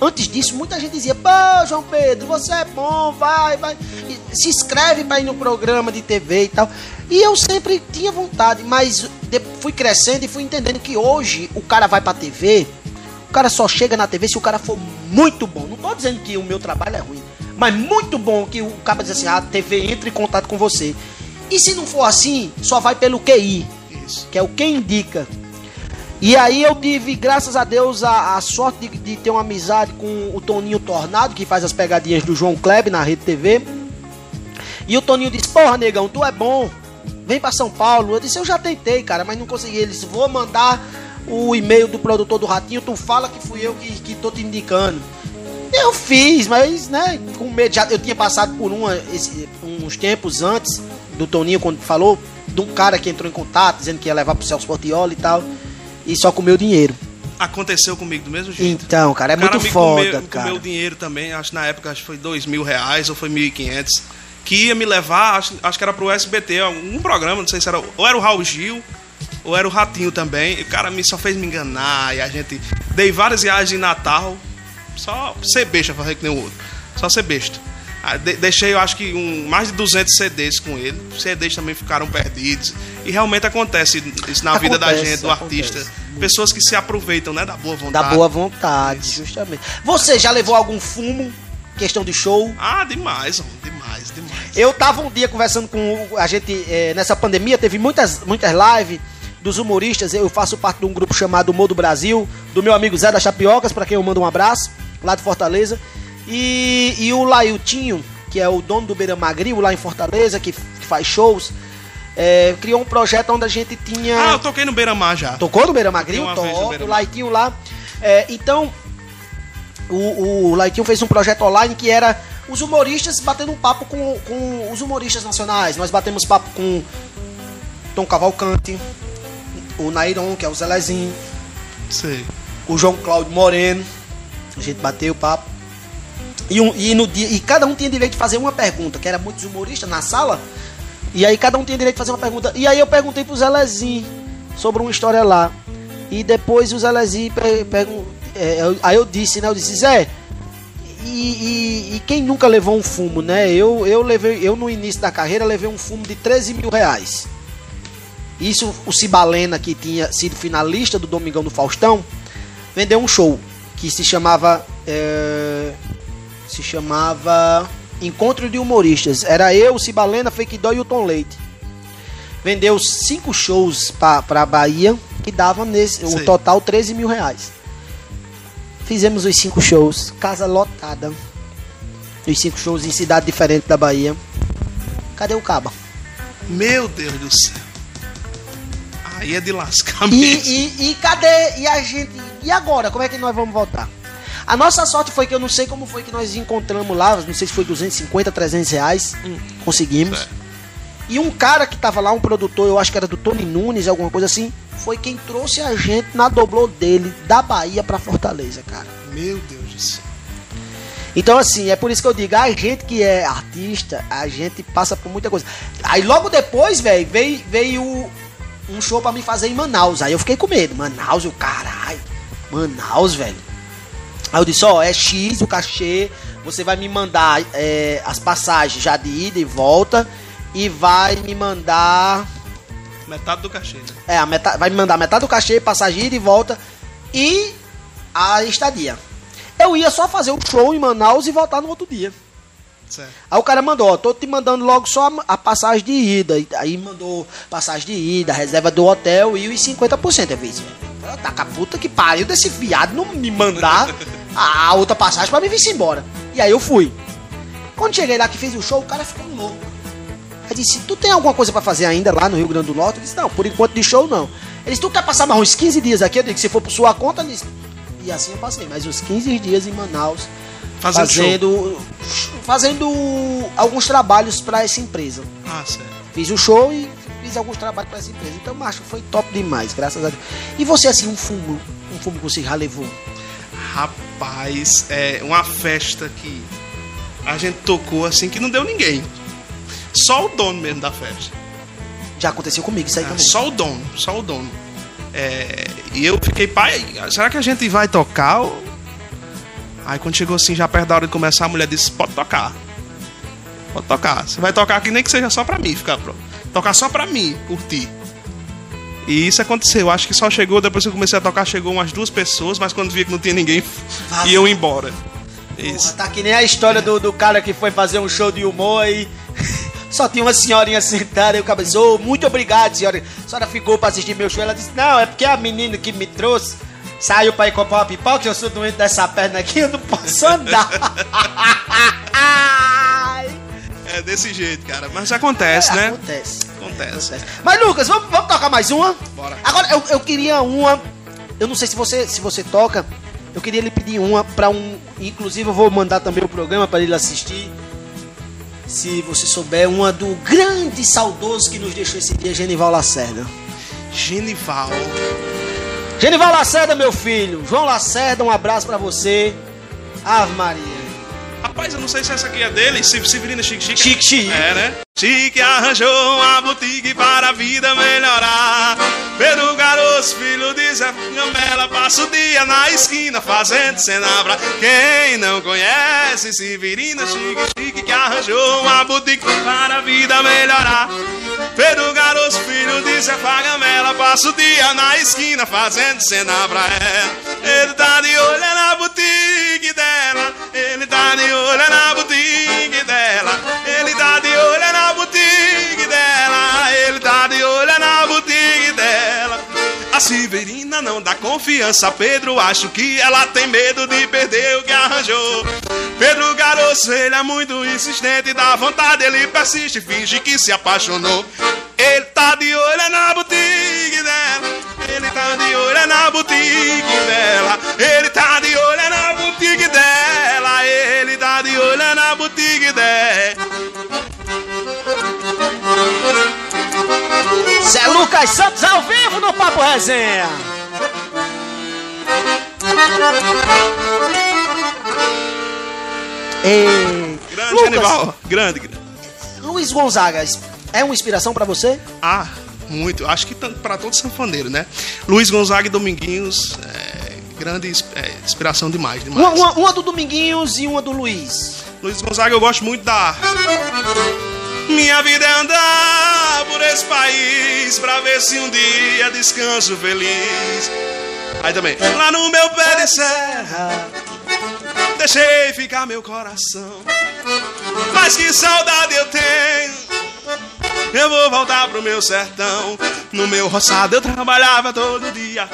Antes disso, muita gente dizia: Pô, João Pedro, você é bom, vai, vai. Se inscreve pra ir no programa de TV e tal. E eu sempre tinha vontade, mas fui crescendo e fui entendendo que hoje o cara vai pra TV, cara só chega na TV se o cara for muito bom. Não tô dizendo que o meu trabalho é ruim, mas muito bom que o cara diz assim: ah, a TV entra em contato com você. E se não for assim, só vai pelo QI, Isso. que é o que indica. E aí eu tive, graças a Deus, a, a sorte de, de ter uma amizade com o Toninho Tornado, que faz as pegadinhas do João Kleber na Rede TV. E o Toninho disse, porra, negão, tu é bom. Vem pra São Paulo. Eu disse, eu já tentei, cara, mas não consegui. Ele disse, vou mandar o e-mail do produtor do Ratinho, tu fala que fui eu que, que tô te indicando. Eu fiz, mas, né, com medo. Já, eu tinha passado por uma, esse- uns tempos antes do Toninho, quando falou, de um cara que entrou em contato, dizendo que ia levar pro Celso Portioli e tal, e só comeu dinheiro. Aconteceu comigo do mesmo jeito. Então, cara, é cara muito me foda, comeu, me cara. comeu dinheiro também, acho que na época acho que foi dois mil reais ou foi mil e quinhentos. Que ia me levar, acho, acho que era pro SBT, algum programa, não sei se era. Ou era o Raul Gil, ou era o Ratinho também. E o cara me, só fez me enganar. E a gente. Dei várias viagens de Natal. Só ser besta, fazer que nem o outro. Só ser besta. De- deixei, eu acho que um, mais de 200 CDs com ele. CDs também ficaram perdidos. E realmente acontece isso na vida da Acontece, gente, do artista. acontece. Pessoas que se aproveitam, né? Da boa Da vontade. boa vontade, justamente. Você já levou algum fumo? Questão de show? Ah, demais, demais, demais. Eu tava um dia conversando com a gente, eh, nessa pandemia, teve muitas, muitas lives dos humoristas, eu faço parte de um grupo chamado Modo Brasil, do meu amigo Zé da Chapiocas, para quem eu mando um abraço, lá de Fortaleza. E, e o Lailtinho, que é o dono do Beira Magrio lá em Fortaleza, que, que faz shows, é, criou um projeto onde a gente tinha. Ah, eu toquei no Beira Mar já. Tocou no Beira Top, Beira o. Laitinho lá. É, então, o, o Laitinho fez um projeto online que era os humoristas batendo um papo com, com os humoristas nacionais. Nós batemos papo com Tom Cavalcante, o Nairon, que é o Zelezinho, Sei. o João Cláudio Moreno. A gente bateu o papo. E, um, e, no dia, e cada um tinha direito de fazer uma pergunta, que era muitos humoristas na sala. E aí cada um tinha direito de fazer uma pergunta. E aí eu perguntei pro Zelezinho sobre uma história lá. E depois o Zelezinho per, pergun- é, eu- aí eu disse, né? Eu disse, Zé, e, e- e quem nunca levou um fumo, né? Eu, eu levei, eu no início da carreira levei um fumo de 13 mil reais. Isso o Cibalena, que tinha sido finalista do Domingão do Faustão, vendeu um show que se chamava. é, se chamava Encontro de Humoristas. Era eu, Cibalena, Fake Dó e o Tom Leite. Vendeu cinco shows pra, pra Bahia, que dava nesse, o Sei. total 13 mil reais. Fizemos os cinco shows, casa lotada. Os cinco shows em cidade diferente da Bahia. Cadê o Caba? Meu Deus do céu. Aí é de lascar E, mesmo. e, e cadê? E a gente. E agora? Como é que nós vamos voltar? A nossa sorte foi que eu não sei como foi que nós encontramos lá, não sei se foi 250, 300 reais. Conseguimos. Certo. E um cara que tava lá, um produtor, eu acho que era do Tony Nunes, alguma coisa assim, foi quem trouxe a gente na doblô dele, da Bahia pra Fortaleza, cara. Meu Deus do céu. Então, assim, é por isso que eu digo, a gente que é artista, a gente passa por muita coisa. Aí logo depois, velho, veio, veio um show pra me fazer em Manaus. Aí eu fiquei com medo. Manaus, eu, caralho, Manaus, velho. Aí eu disse, ó, é X o cachê, você vai me mandar é, as passagens já de ida e volta e vai me mandar Metade do cachê, né? é, a metade, vai me mandar metade do cachê, passagem ida e volta e a estadia. Eu ia só fazer o show em Manaus e voltar no outro dia. Certo. Aí o cara mandou, ó, tô te mandando logo só a, passagem de ida. Aí mandou passagem de ida, reserva do hotel e os 50%. Eu fiz, tá com a puta que pariu desse viado não me mandar a, outra passagem pra me vir embora. E aí eu fui. Quando cheguei lá que fez o show, o cara ficou louco. Aí disse, tu tem alguma coisa pra fazer ainda lá no Rio Grande do Norte? Eu disse, não, por enquanto de show não. Ele disse, tu quer passar mais uns 15 dias aqui? Eu disse, se for por sua conta, disse. E assim eu passei, mais uns 15 dias em Manaus Fazendo, fazendo fazendo alguns trabalhos para essa empresa. Ah, certo. Fiz o show e fiz alguns trabalhos para essa empresa. Então, macho, foi top demais, graças a Deus. E você assim, um fumo, um fumo que você já levou? Rapaz, é uma festa que a gente tocou assim que não deu ninguém. Só o dono mesmo da festa. Já aconteceu comigo isso aí É, também. só o dono, só o dono. É, e eu fiquei, pai, será que a gente vai tocar? Aí quando chegou assim, já perto da hora de começar, a mulher disse, pode tocar. Pode tocar. Você vai tocar aqui nem que seja só pra mim, ficar pronto. Tocar só pra mim, curtir. E isso aconteceu. Acho que só chegou, depois que eu comecei a tocar, chegou umas duas pessoas, mas quando via que não tinha ninguém, Vazou. iam embora. Porra, Isso. tá que nem a história do, do cara que foi fazer um show de humor e só tinha uma senhorinha sentada e o "Ô, muito obrigado, senhora. A senhora ficou pra assistir meu show. Ela disse, não, é porque a menina que me trouxe saiu pra ir comprar uma pipoca, eu sou doente dessa perna aqui, eu não posso andar. É desse jeito, cara. Mas acontece, É, né? Acontece. Acontece. Acontece. Mas Lucas, vamos, vamos tocar mais uma? Bora. Agora, eu, eu queria uma. Eu não sei se você, se você toca. Eu queria lhe pedir uma pra um. Inclusive, eu vou mandar também o programa pra ele assistir. Se você souber, uma do grande saudoso que nos deixou esse dia, Genival Lacerda. Genival. Genival Lacerda, meu filho. João Lacerda, um abraço pra você. Ave Maria. Rapaz, eu não sei se essa aqui é dele, Se- Severina Chique Chique. Chique Chique. É, né? Chique arranjou uma boutique para a vida melhorar. Pedro Garoto, filho de Zé Gamela, passa o dia na esquina fazendo cenabra. Quem não conhece Severina Chique Chique que arranjou uma boutique para a vida melhorar. Pedro Garoto, filho de Zé Gamela, passa o dia na esquina fazendo cenabra. É. Ele tá de olho na boutique dela. Ele tá de olho na boutique Severina não dá confiança. Pedro, acho que ela tem medo de perder o que arranjou. Pedro Garoto, ele é muito insistente, dá vontade, ele persiste, finge que se apaixonou. Ele tá de olho na boutique dela. Ele tá de olho na boutique dela. Ele Zé Lucas Santos ao vivo no Papo Resenha. Ei, Grande, Lucas, Aníbal. Grande, grande. Luiz Gonzaga é uma inspiração pra você? Ah, muito. Acho que tanto para todo sanfoneiro, né? Luiz Gonzaga e Dominguinhos, é, grande é, inspiração demais, demais. Uma, uma- uma do Dominguinhos e uma do Luiz. Luiz Gonzaga eu gosto muito da. Minha vida é andar por esse país pra ver se um dia descanso feliz. Aí também. Lá no meu pé de serra, deixei ficar meu coração. Mas que saudade eu tenho. Eu vou voltar pro meu sertão. No meu roçado eu trabalhava todo dia.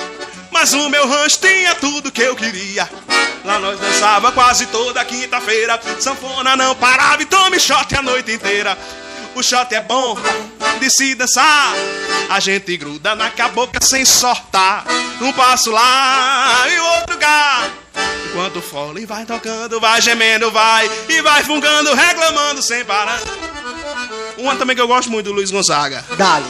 Mas o meu rancho tinha tudo que eu queria. Lá nós dançava quase toda quinta-feira. Sanfona não parava e tome shot a noite inteira. O shot é bom de se dançar. A gente gruda na cabocla sem sortar. Um passo lá e outro cá. Enquanto o fole vai tocando, vai gemendo, vai e vai fungando, reclamando sem parar. Uma também que eu gosto muito do Luiz Gonzaga. Dali.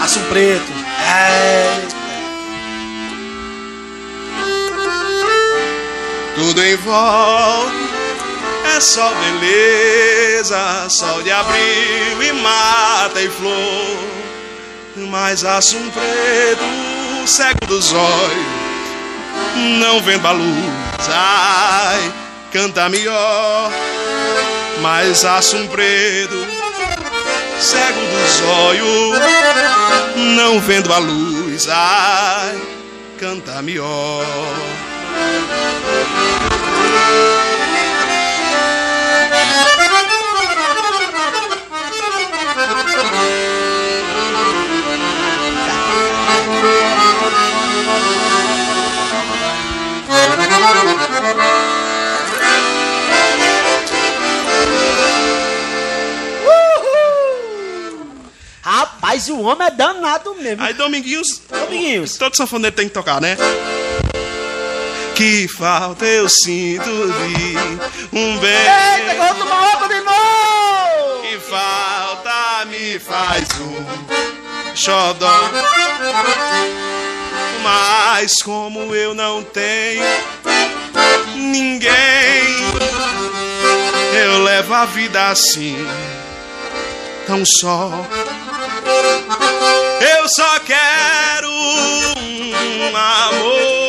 Aço preto. É. Tudo em volta é só beleza, sol de abril e mata e flor. Mas um preto, cego dos olhos, não vendo a luz. Ai, canta melhor, mas um preto, cego dos olhos, não vendo a luz. Ai, canta melhor. Rapaz, o homem é danado mesmo. Aí Dominguinhos. Dominguinhos. Todo sanfoneiro tem que tocar, né? Que falta eu sinto de um Eita, bem. que tomar outra de novo! Que falta me faz um xodó. Mas como eu não tenho ninguém, eu levo a vida assim, tão só. Eu só quero um amor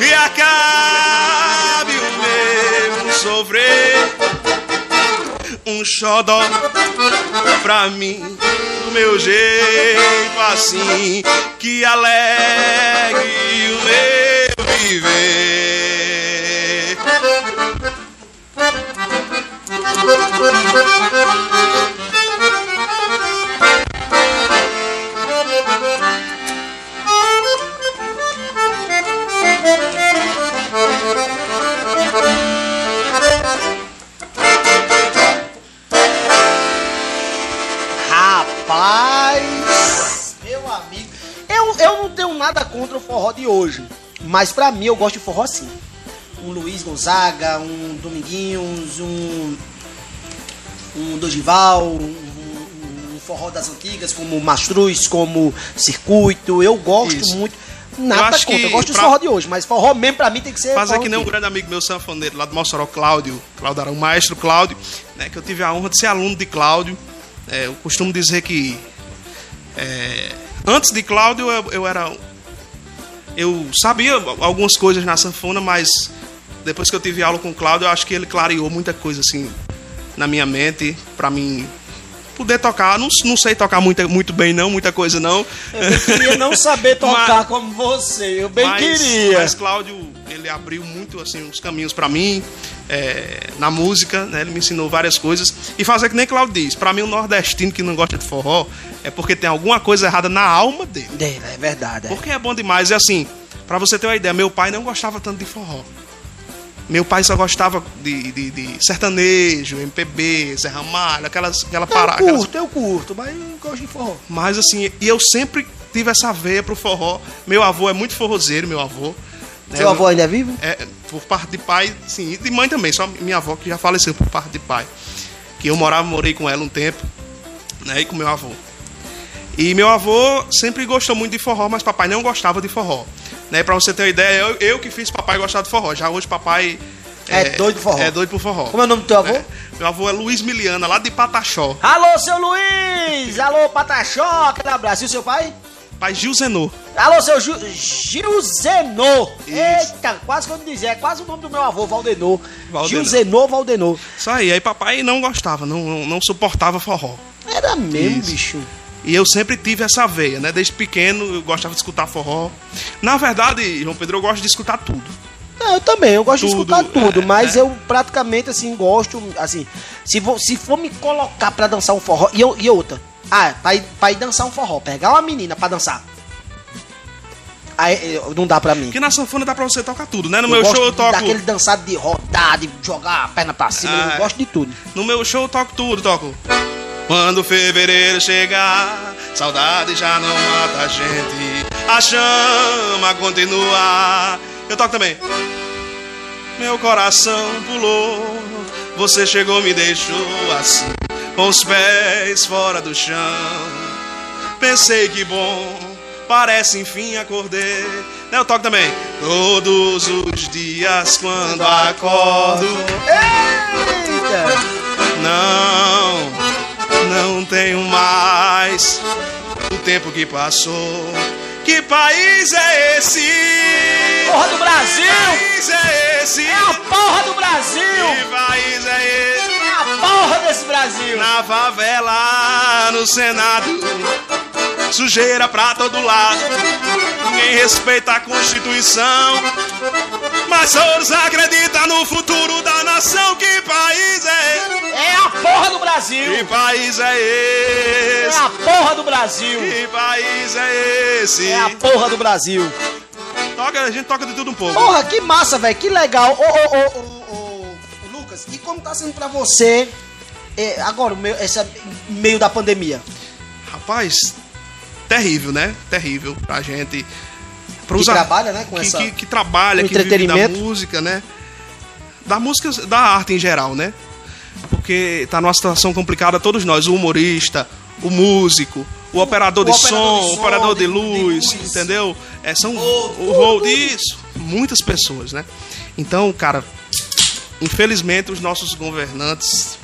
e acabe o meu sofrer. Um xodó pra mim, do meu jeito assim, que alegre o meu viver. Nada contra o forró de hoje, mas pra mim eu gosto de forró sim. Um Luiz Gonzaga, um Dominguinhos, um um Dogival, um, um- um forró das antigas como Mastruz, como Circuito. Eu gosto Isso. muito. Nada acho contra, que eu gosto pra- forró de hoje, mas forró mesmo pra mim tem que ser. Fazer forró que nem um grande amigo meu sanfoneiro lá do Mossoró, Cláudio, Cláudio Arão, maestro Cláudio, né, que eu tive a honra de ser aluno de Cláudio. É, eu costumo dizer que é, antes de Cláudio eu, eu era. Eu sabia algumas coisas na sanfona, mas depois que eu tive aula com o Cláudio, eu acho que ele clareou muita coisa assim na minha mente, pra mim poder tocar. Não, não sei tocar muito, muito bem, não, muita coisa não. Eu queria não saber tocar mas, como você, eu bem mas, queria. Mas Cláudio, ele abriu muito assim os caminhos para mim é, na música, né? Ele me ensinou várias coisas. E fazer que nem Cláudio diz, para mim o nordestino que não gosta de forró é porque tem alguma coisa errada na alma dele. É, é verdade. É. Porque é bom demais. É assim, para você ter uma ideia, meu pai não gostava tanto de forró. Meu pai só gostava de, de, de sertanejo, MPB, Zé Ramalho, aquelas, aquela parada. Eu curto, aquelas... eu curto, mas eu gosto de forró. Mas assim, e eu sempre tive essa veia pro forró. Meu avô é muito forrozeiro, meu avô. Né? Seu avô ainda é vivo? É, por parte de pai, sim, e de mãe também, só minha avó que já faleceu por parte de pai. Que eu morava, morei com ela um tempo, né, e com meu avô. E meu avô sempre gostou muito de forró, mas papai não gostava de forró. Né, pra você ter uma ideia, eu, eu que fiz papai gostar de forró. Já hoje papai. É, é doido por forró. É doido por forró. Como é o nome do teu avô? É, meu avô é Luiz Miliana, lá de Pataxó. Alô, seu Luiz! Alô, Pataxó, aquele abraço. E o seu pai? Pai Gil Zenô. Alô, seu Gil, Gil Zenô. Eita, quase que eu não dizia. É quase o nome do meu avô, Valdenô. Valdenô. Gil Zenô, Valdenô. Isso aí. Aí papai não gostava, não, não, não suportava forró. Era mesmo, Isso. bicho. E eu sempre tive essa veia, né? Desde pequeno eu gostava de escutar forró. Na verdade, João Pedro, eu gosto de escutar tudo. Não, eu também, eu gosto tudo, de escutar tudo, é, mas é. eu praticamente assim gosto, assim, se, for, se for me colocar para dançar um forró, e, eu, e outra, ah, pra ir, pra ir dançar um forró, pegar uma menina pra dançar. Aí não dá pra mim. Porque na sanfona dá pra você tocar tudo, né? No eu meu show eu toco. Daquele dançado de rodar, de jogar a perna pra cima, ah, eu gosto de tudo. No meu show eu toco tudo, toco. Quando fevereiro chegar, saudade já não mata a gente. A chama continua. Eu toco também. Meu coração pulou, você chegou, me deixou assim com os pés fora do chão. Pensei que bom, parece enfim acordei. Né, eu toco também. Todos os dias quando acordo. Eita! Não, não tenho mais o tempo que passou. Que país é esse? Porra do Brasil! Que país é esse? É a porra do Brasil! Que país é esse? Porra desse Brasil! Na favela, no Senado, sujeira pra todo lado. Ninguém respeita a Constituição. Mas todos acreditam no futuro da nação. Que país é? É a porra do Brasil! Que país é esse? É a porra do Brasil! Que país é esse? É a porra do Brasil! Toca, a gente toca de tudo um pouco. Porra, que massa, velho, que legal. Ô, ô, ô, Lucas, e como tá sendo pra você é, agora, esse meio da pandemia? Rapaz, terrível, né? Terrível pra gente. Pra que trabalha, né? Com que, essa... que, que trabalha, que vive da música, né? Da música, da arte em geral, né? Porque tá numa situação complicada todos nós, o humorista, o músico, o, o operador, de, o som, operador de som, o operador de, de, luz, de, luz, entendeu? É, são o, o hold, isso, muitas pessoas, né? Então, cara, infelizmente os nossos governantes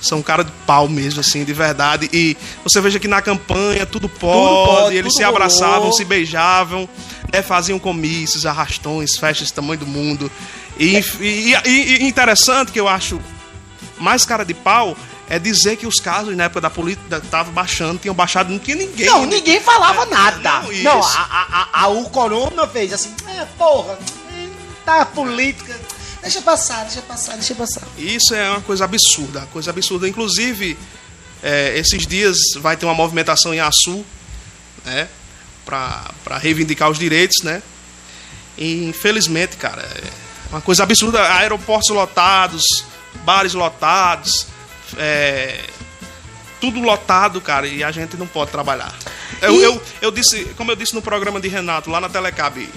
são cara de pau mesmo, assim, de verdade. E você veja que na campanha tudo pode, tudo pode eles tudo se abraçavam, rolou. se beijavam, né, faziam comícios, arrastões, festas do tamanho do mundo. E, é. e, e, e, interessante que eu acho mais cara de pau é dizer que os casos na época da política estavam baixando, tinham baixado, não tinha ninguém. Não, ninguém falava é, nada. Não, não a, a, a, o Corona fez assim, é, porra, tá política Deixa passar, deixa passar, deixa passar. Isso é uma coisa absurda, coisa absurda. Inclusive, é, esses dias vai ter uma movimentação em Açu, né? Para reivindicar os direitos, né? E infelizmente, cara, é uma coisa absurda. Aeroportos lotados, bares lotados, é, tudo lotado, cara, e a gente não pode trabalhar. Eu, e... eu, eu disse, como eu disse no programa de Renato, lá na Telecab,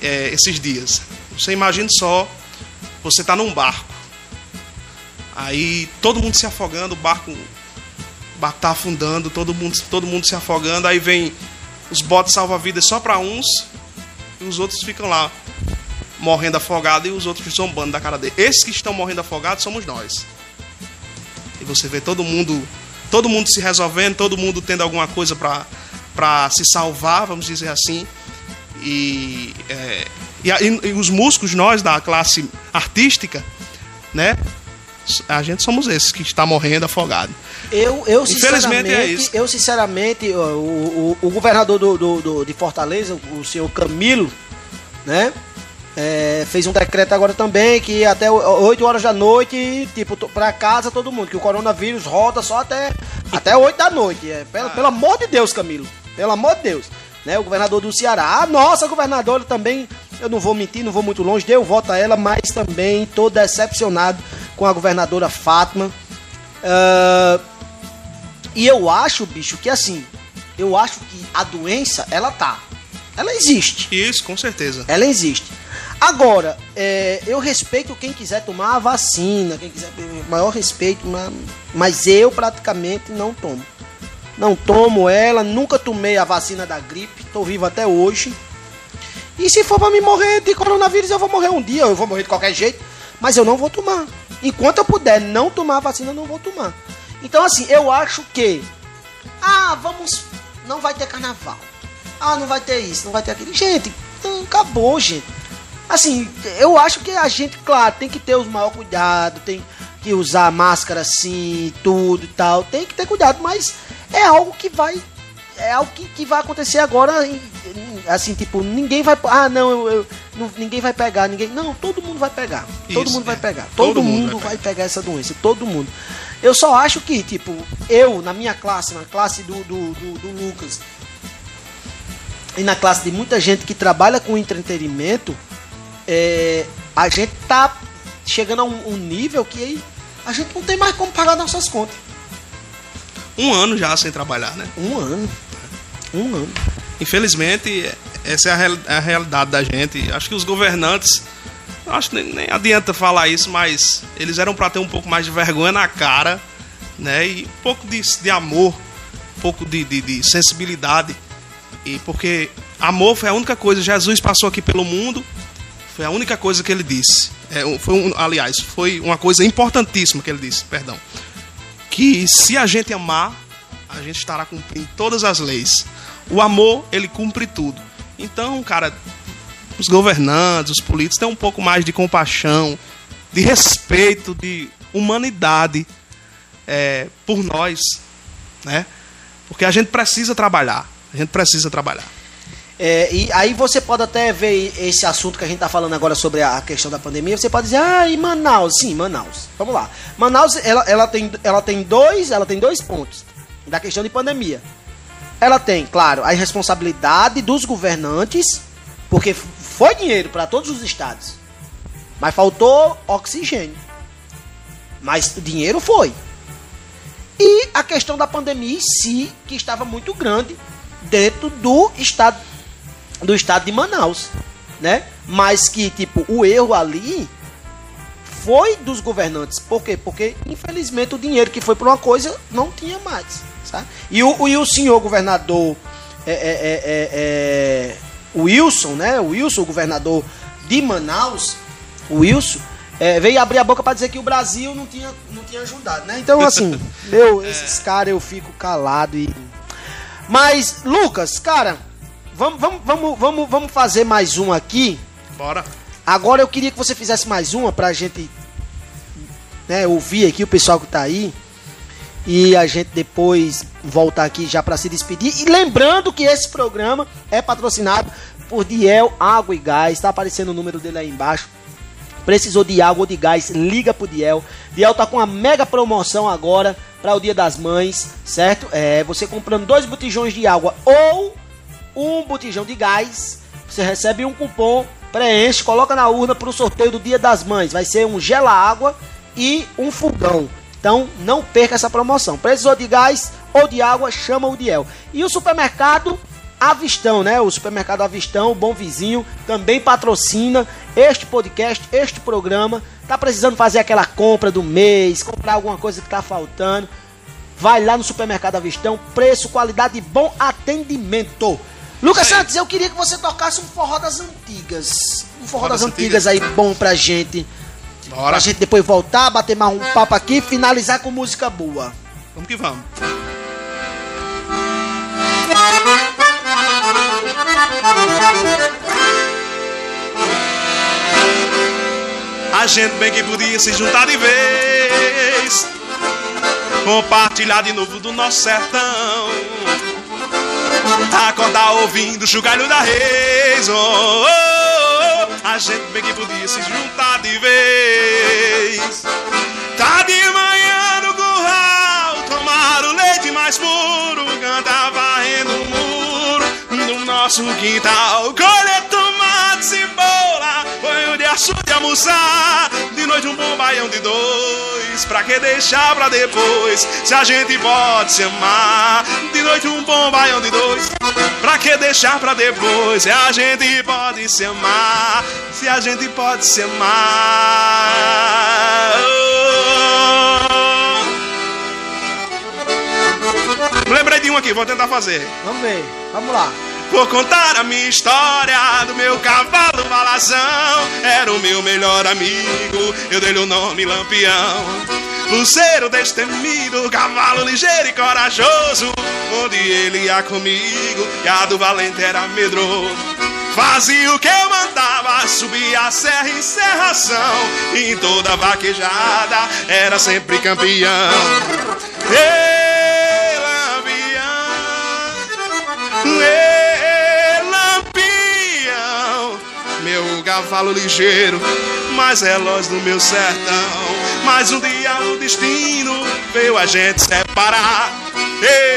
é, esses dias. Você imagine só você está num barco. Aí todo mundo se afogando, o barco, o barco tá afundando, todo mundo, todo mundo se afogando. Aí vem os botes salva-vidas só para uns e os outros ficam lá morrendo afogados e os outros zombando da cara dele. Esses que estão morrendo afogados somos nós. E você vê todo mundo, todo mundo se resolvendo, todo mundo tendo alguma coisa para para se salvar, vamos dizer assim. E é, e, e, os músicos, nós da classe artística, né? a gente somos esses que está morrendo afogado. Eu, eu Infelizmente, sinceramente, é isso. eu sinceramente, o, o, o governador do, do, do- de Fortaleza, o senhor Camilo, né? é, fez um decreto agora também que até o- 8 horas da noite, tipo, pra casa todo mundo, que o coronavírus roda só até, até 8 da noite. É, pelo, pelo amor de Deus, Camilo. Pelo amor de Deus. Né, o governador do Ceará. A nossa governadora também, eu não vou mentir, não vou muito longe, deu voto a ela, mas também tô decepcionado com a governadora Fátima. Ah, e eu acho, bicho, que assim, eu acho que a doença, ela tá. Ela existe. Isso, com certeza. Ela existe. Agora, é, eu respeito quem quiser tomar a vacina, quem quiser, maior respeito, ma- mas eu praticamente não tomo. Não tomo ela, nunca tomei a vacina da gripe, tô vivo até hoje. E se for pra me morrer de coronavírus, eu vou morrer um dia, eu vou morrer de qualquer jeito, mas eu não vou tomar. Enquanto eu puder não tomar a vacina, eu não vou tomar. Então, assim, eu acho que. Ah, vamos. Não vai ter carnaval. Ah, não vai ter isso, não vai ter aquilo. Gente, acabou, gente. Assim, eu acho que a gente, claro, tem que ter os maior cuidado, tem que usar máscara assim, tudo e tal. Tem que ter cuidado, mas é algo que vai. É algo que, que vai acontecer agora. e- Assim, tipo, ninguém vai. Ah, não, eu, eu- não- ninguém vai pegar, ninguém. Não, todo mundo vai pegar. todo Isso, mundo vai é. pegar. Todo, Todo mundo mundo, vai vai pegar essa doença. Todo mundo. Eu só acho que, tipo, eu, na minha classe, na classe do, do, do, do Lucas, e na classe de muita gente que trabalha com entretenimento, é, a gente tá chegando a um, um nível que a gente não tem mais como pagar nossas contas. Um ano já sem trabalhar, né? Um ano. Um. Infelizmente, essa é a, real- a realidade da gente. Acho que os governantes, acho que nem, nem adianta falar isso, mas eles eram para ter um pouco mais de vergonha na cara, né? E um pouco de, de amor, um pouco de, de, de sensibilidade. E porque amor foi a única coisa. Jesus passou aqui pelo mundo, foi a única coisa que ele disse. É, foi um, aliás, foi uma coisa importantíssima que ele disse, perdão. Que se a gente amar, a gente estará cumprindo todas as leis. O amor, ele cumpre tudo. Então, cara, os governantes, os políticos têm um pouco mais de compaixão, de respeito, de humanidade é, por nós, né? Porque a gente precisa trabalhar. A gente precisa trabalhar. É, e aí você pode até ver esse assunto que a gente tá falando agora sobre a questão da pandemia. Você pode dizer, ah, e Manaus? Sim, Manaus. Vamos lá. Manaus, ela, ela, tem, ela, tem dois, ela tem dois pontos da questão de pandemia. Ela tem, claro, a responsabilidade dos governantes, porque foi dinheiro para todos os estados, mas faltou oxigênio. Mas o dinheiro foi. E a questão da pandemia em si, que estava muito grande dentro do estado do estado de Manaus, né? Mas que tipo o erro ali foi dos governantes. Por quê? Porque infelizmente o dinheiro que foi para uma coisa não tinha mais, sabe? E o, e o senhor governador é, é, é, é, é, Wilson, né? O Wilson, o governador de Manaus, o Wilson é, veio abrir a boca para dizer que o Brasil não tinha, não tinha ajudado, né? Então assim, eu esses caras eu fico calado e mas Lucas, cara, vamos, vamos, vamos, vamos, vamos fazer mais um aqui. Bora. Agora eu queria que você fizesse mais uma pra gente né, ouvir aqui o pessoal que tá aí. E a gente depois voltar aqui já pra se despedir. E lembrando que esse programa é patrocinado por Diel Água e Gás. Tá aparecendo o número dele aí embaixo. Precisou de água ou de gás, liga pro Diel. Diel tá com uma mega promoção agora para o Dia das Mães, certo? É, você comprando dois botijões de água ou um botijão de gás, você recebe um cupom, preenche, coloca na urna para o sorteio do Dia das Mães. Vai ser um gela água e um fogão. Então não perca essa promoção. Precisou de gás ou de água, chama o Diel. E o supermercado Avistão, né? O supermercado Avistão, o bom vizinho, também patrocina este podcast, este programa. Tá precisando fazer aquela compra do mês, comprar alguma coisa que tá faltando. Vai lá no supermercado Avistão, preço, qualidade e bom atendimento. Lucas. Santos, eu queria que você tocasse um forró das antigas. Um forró Forró das, das antigas aí bom pra gente. Bora. Pra gente depois voltar, bater mais um papo aqui e finalizar com música boa. Vamos que vamos. A gente bem que podia se juntar de vez compartilhar de novo do nosso sertão. Acordar ouvindo o chugalho da reis. Oh, oh, oh, a gente bem que podia se juntar de vez. Tá de manhã no curral, tomar o leite mais puro, cantar varrendo o muro do nosso quintal, cebola, banho de açúcar almoçar, de noite um bom baião de dois, pra que deixar pra depois, se a gente pode se amar, de noite um bom baião de dois, pra que deixar pra depois, se a gente pode se amar, se a gente pode se amar. Oh. Lembrei de um aqui, vou tentar fazer. Vamos ver, vamos lá. Vou contar a minha história do meu cavalo balazão. Era o meu melhor amigo, eu dei-lhe o nome Lampião. Luceiro destemido, cavalo ligeiro e corajoso. Onde ele ia comigo, e a do valente era medroso. Fazia o que eu mandava, subia a serra em serração. E em toda vaquejada era sempre campeão. Ei, cavalo ligeiro, mais veloz do meu sertão. Mas um dia o destino veio a gente separar.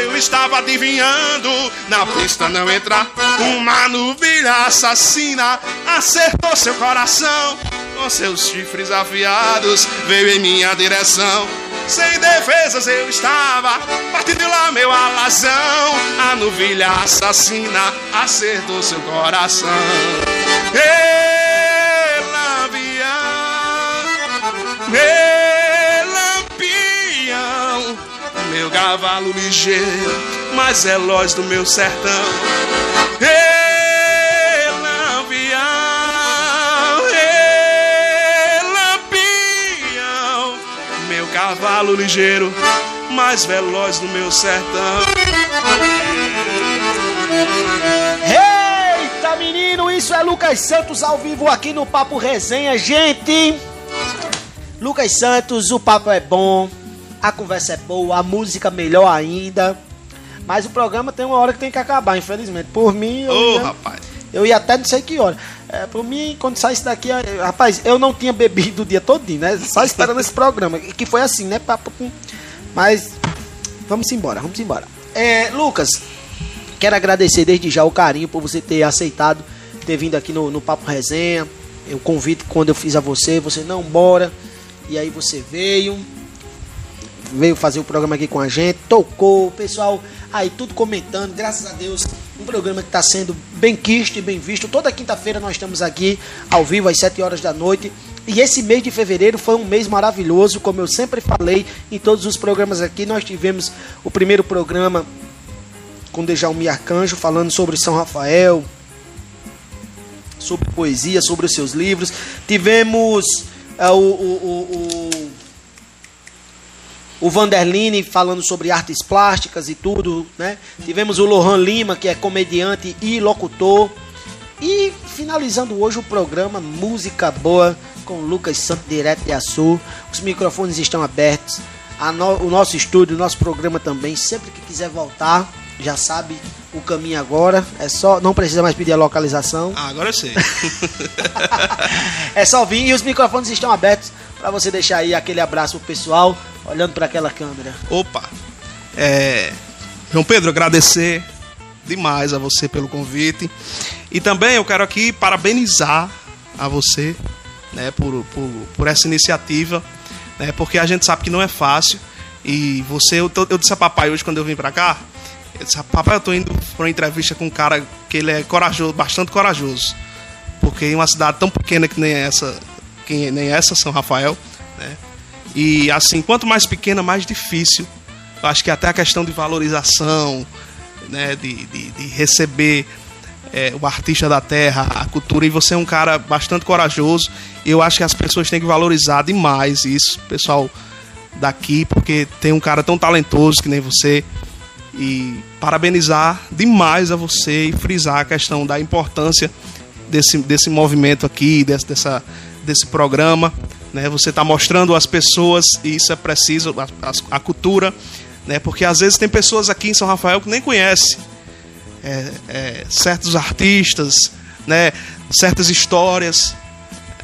Eu estava adivinhando na pista não entrar. Uma novilha assassina acertou seu coração. Com seus chifres afiados veio em minha direção. Sem defesas eu estava, partindo lá meu alazão. A novilha assassina acertou seu coração. Ei, ei, Lampião, meu cavalo ligeiro, mais veloz do meu sertão. Ei, Lampião, Lampião, meu cavalo ligeiro, mais veloz do meu sertão. Eita, menino, isso é Lucas Santos ao vivo aqui no Papo Resenha, gente. Lucas Santos, o papo é bom, a conversa é boa, a música melhor ainda. Mas o programa tem uma hora que tem que acabar, infelizmente. Por mim, eu, Ô, ia, rapaz. eu ia até não sei que hora. É, por mim, quando sai isso daqui, eu- rapaz, eu não tinha bebido o dia todinho, né? Só esperando esse programa. Que foi assim, né? Papo com- Mas vamos embora, vamos embora. É, Lucas, quero agradecer desde já o carinho por você ter aceitado ter vindo aqui no, no Papo Resenha. O convite quando eu fiz a você, você não bora. E aí você veio, veio fazer o programa aqui com a gente, tocou, o pessoal aí tudo comentando, graças a Deus, um programa que está sendo bem quisto e bem visto. Toda quinta-feira nós estamos aqui ao vivo às 7 horas da noite. E esse mês de fevereiro foi um mês maravilhoso, como eu sempre falei em todos os programas aqui. Nós tivemos o primeiro programa com Dejalmi Arcanjo falando sobre São Rafael, sobre poesia, sobre os seus livros. Tivemos o, o, o, o, o Vanderline falando sobre artes plásticas e tudo, né? Tivemos o Lohan Lima, que é comediante e locutor. E finalizando hoje o programa Música Boa com Lucas Santos direto de Açu. Os microfones estão abertos. No- o nosso estúdio, o nosso programa também. Sempre que quiser voltar, já sabe o caminho agora. É só, não precisa mais pedir a localização. Ah, agora eu sei. É só vir e os microfones estão abertos para você deixar aí aquele abraço pro pessoal olhando para aquela câmera. Opa! É, João Pedro, agradecer demais a você pelo convite. E também eu quero aqui parabenizar a você né, por, por, por essa iniciativa, né, porque a gente sabe que não é fácil. E você, eu, tô- eu disse a papai hoje quando eu vim pra cá, eu disse, eu tô indo pra uma entrevista com um cara que ele é corajoso, bastante corajoso. Porque em uma cidade tão pequena que nem essa, que nem essa, São Rafael, né? E assim, quanto mais pequena, mais difícil. Eu acho que até a questão de valorização, né, de, de, de receber é, o artista da terra, a cultura, e você é um cara bastante corajoso. Eu acho que as pessoas têm que valorizar demais isso, pessoal daqui, porque tem um cara tão talentoso que nem você. E parabenizar demais a você e frisar a questão da importância desse, desse movimento aqui, desse, dessa, desse programa, né? Você está mostrando às pessoas, e isso é preciso, a, a, cultura, né? Porque às vezes tem pessoas aqui em São Rafael que nem conhecem é, é, certos artistas, né? Certas histórias,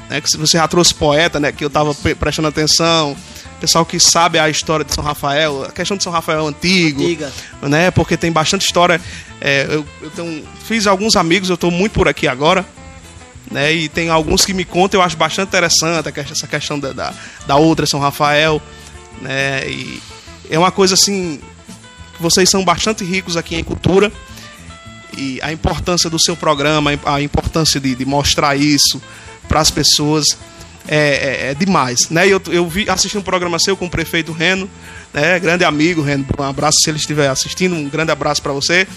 né? Que você já trouxe poeta, né? Que eu estava prestando atenção, pessoal que sabe a história de São Rafael, a questão de São Rafael antigo, Antiga. né? Porque tem bastante história. É, eu, eu tenho, fiz alguns amigos, eu estou muito por aqui agora, né? E tem alguns que me contam, eu acho bastante interessante essa questão da, da, da outra São Rafael, né? E é uma coisa assim, vocês são bastante ricos aqui em cultura e a importância do seu programa, a importância de, de mostrar isso para as pessoas é, é, é, demais, né? Eu, eu vi, assisti um programa seu com o prefeito Reno, né? Grande amigo, Reno, um abraço se ele estiver assistindo, um grande abraço para você.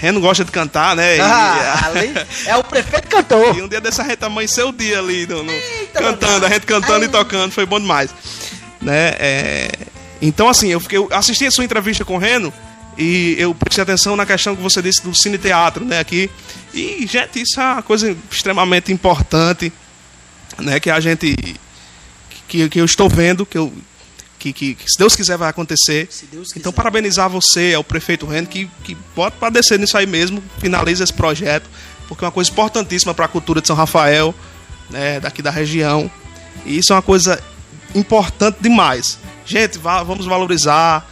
Reno gosta de cantar, né? Ah, e, é o prefeito cantor. E um dia dessa a gente amanheceu o dia ali no, no cantando, a gente cantando Ai. e tocando, foi bom demais. Né? É, então, assim, eu, fiquei, eu assisti a sua entrevista com o Reno e eu prestei atenção na questão que você disse do cine teatro, né? Aqui. E, gente, isso é uma coisa extremamente importante, né? Que a gente. Que, que eu estou vendo, que eu que, que, que, se Deus quiser vai acontecer. Então, parabenizar você, ao prefeito Reno, que, que pode padecer nisso aí mesmo, finaliza esse projeto, porque é uma coisa importantíssima para a cultura de São Rafael, né, daqui da região. E isso é uma coisa importante demais. Gente, vá, vamos valorizar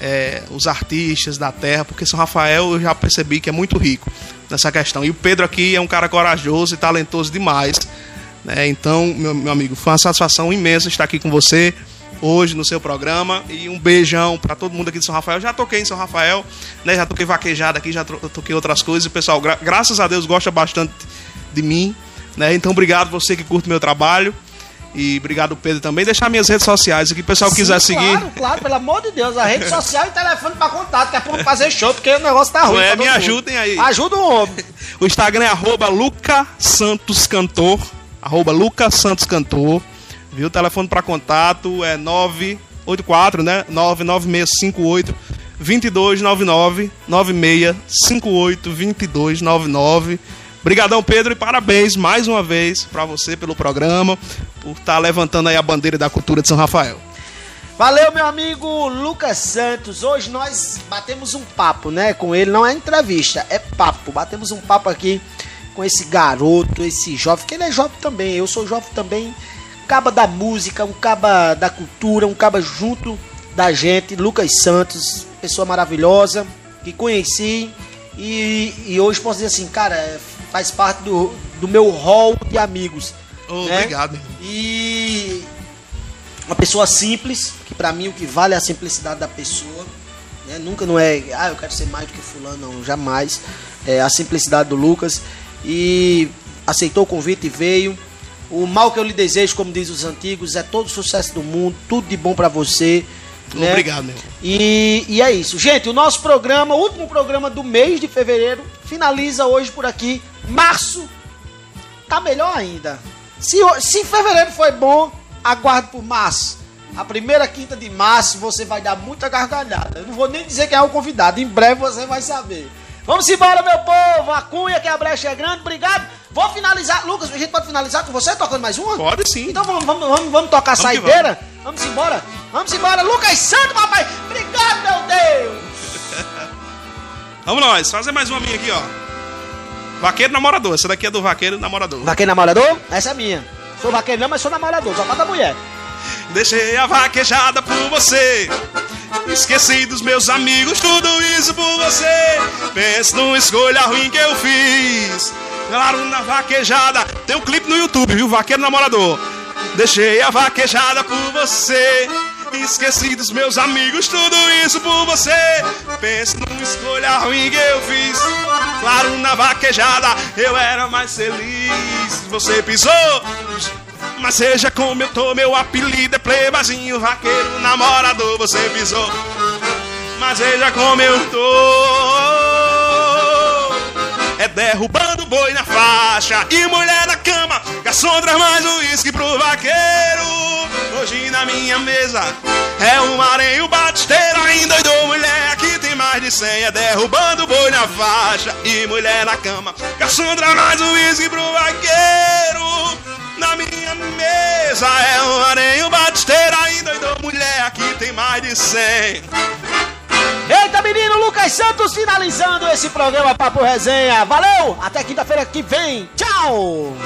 é, os artistas da terra, porque São Rafael eu já percebi que é muito rico nessa questão. E o Pedro aqui é um cara corajoso e talentoso demais. Né? Então, meu, meu amigo, foi uma satisfação imensa estar aqui com você hoje no seu programa. E um beijão para todo mundo aqui de São Rafael. Já toquei em São Rafael, né? Já toquei vaquejada aqui, já toquei outras coisas. E pessoal, gra graças a Deus, gosta bastante de mim. Né? Então, obrigado você que curte meu trabalho. E obrigado, Pedro, também. Deixar minhas redes sociais aqui, o pessoal Sim, quiser claro, seguir. Claro, claro, pelo amor de Deus. A rede social e telefone para contato, que é pra fazer show, porque o negócio tá ruim. É, me ajudem aí. Ajuda o homem. O Instagram é arroba Luca Santos Cantor. Arroba Luca Santos Cantor. Viu? O telefone para contato é 984, né? 99658 2299 9658 2299. Obrigadão, Pedro, e parabéns mais uma vez para você pelo programa, por estar tá levantando aí a bandeira da cultura de São Rafael. Valeu, meu amigo Lucas Santos. Hoje nós batemos um papo, né, com ele. Não é entrevista, é papo. Batemos um papo aqui com esse garoto, esse jovem, que ele é jovem também. Eu sou jovem também caba da música, um caba da cultura, um caba junto da gente, Lucas Santos, pessoa maravilhosa, que conheci e, e hoje posso dizer assim, cara, é, faz parte do, do meu hall de amigos. Oh, né? Obrigado. E uma pessoa simples, que para mim o que vale é a simplicidade da pessoa. Né? Nunca não é, ah, eu quero ser mais do que fulano, não, jamais. É a simplicidade do Lucas. E aceitou o convite e veio. O mal que eu lhe desejo, como diz os antigos, é todo o sucesso do mundo, tudo de bom para você. Né? Obrigado, meu. E, e é isso. Gente, o nosso programa, o último programa do mês de fevereiro, finaliza hoje por aqui. Março tá melhor ainda. Se, se fevereiro foi bom, aguarde por março. A primeira quinta de março você vai dar muita gargalhada. Eu não vou nem dizer quem é o convidado, em breve você vai saber. Vamos embora, meu povo. A cunha que a brecha é grande. Obrigado. Vou finalizar. Lucas, a gente pode finalizar com você tocando mais uma? Pode sim. Então vamos, vamos, vamos, vamos tocar vamos a saideira? Vamos. vamos embora? Vamos embora. Lucas Santo, papai. Obrigado, meu Deus. vamos nós. Fazer mais uma minha aqui, ó. Vaqueiro namorador. Essa daqui é do vaqueiro namorador. Vaqueiro namorador? Essa é minha. Sou vaqueiro não, mas sou namorador. Só falta mulher. Deixei a vaquejada por você. Esqueci dos meus amigos, tudo isso por você. Pensa numa escolha ruim que eu fiz. Claro, na vaquejada. Tem um clipe no YouTube, viu? Vaqueiro Namorador. Deixei a vaquejada por você. Esqueci dos meus amigos, tudo isso por você. Pensa numa escolha ruim que eu fiz. Claro, na vaquejada eu era mais feliz. Você pisou, mas seja como eu tô, meu apelido é plebazinho, vaqueiro, namorador. Você pisou, mas seja como eu tô é derrubando boi na faixa e mulher na cama. Garçom traz mais uísque pro vaqueiro. Hoje na minha mesa é um areio batisteiro. Ainda doidou mulher, aqui tem mais de cem. É derrubando boi na faixa e mulher na cama. Garçom traz mais uísque pro vaqueiro. Na minha mesa é um areio batisteiro, ainda dou mulher, aqui tem mais de cem. Eita, menino, Lucas Santos finalizando esse programa Papo Resenha. Valeu, até quinta-feira que vem. Tchau!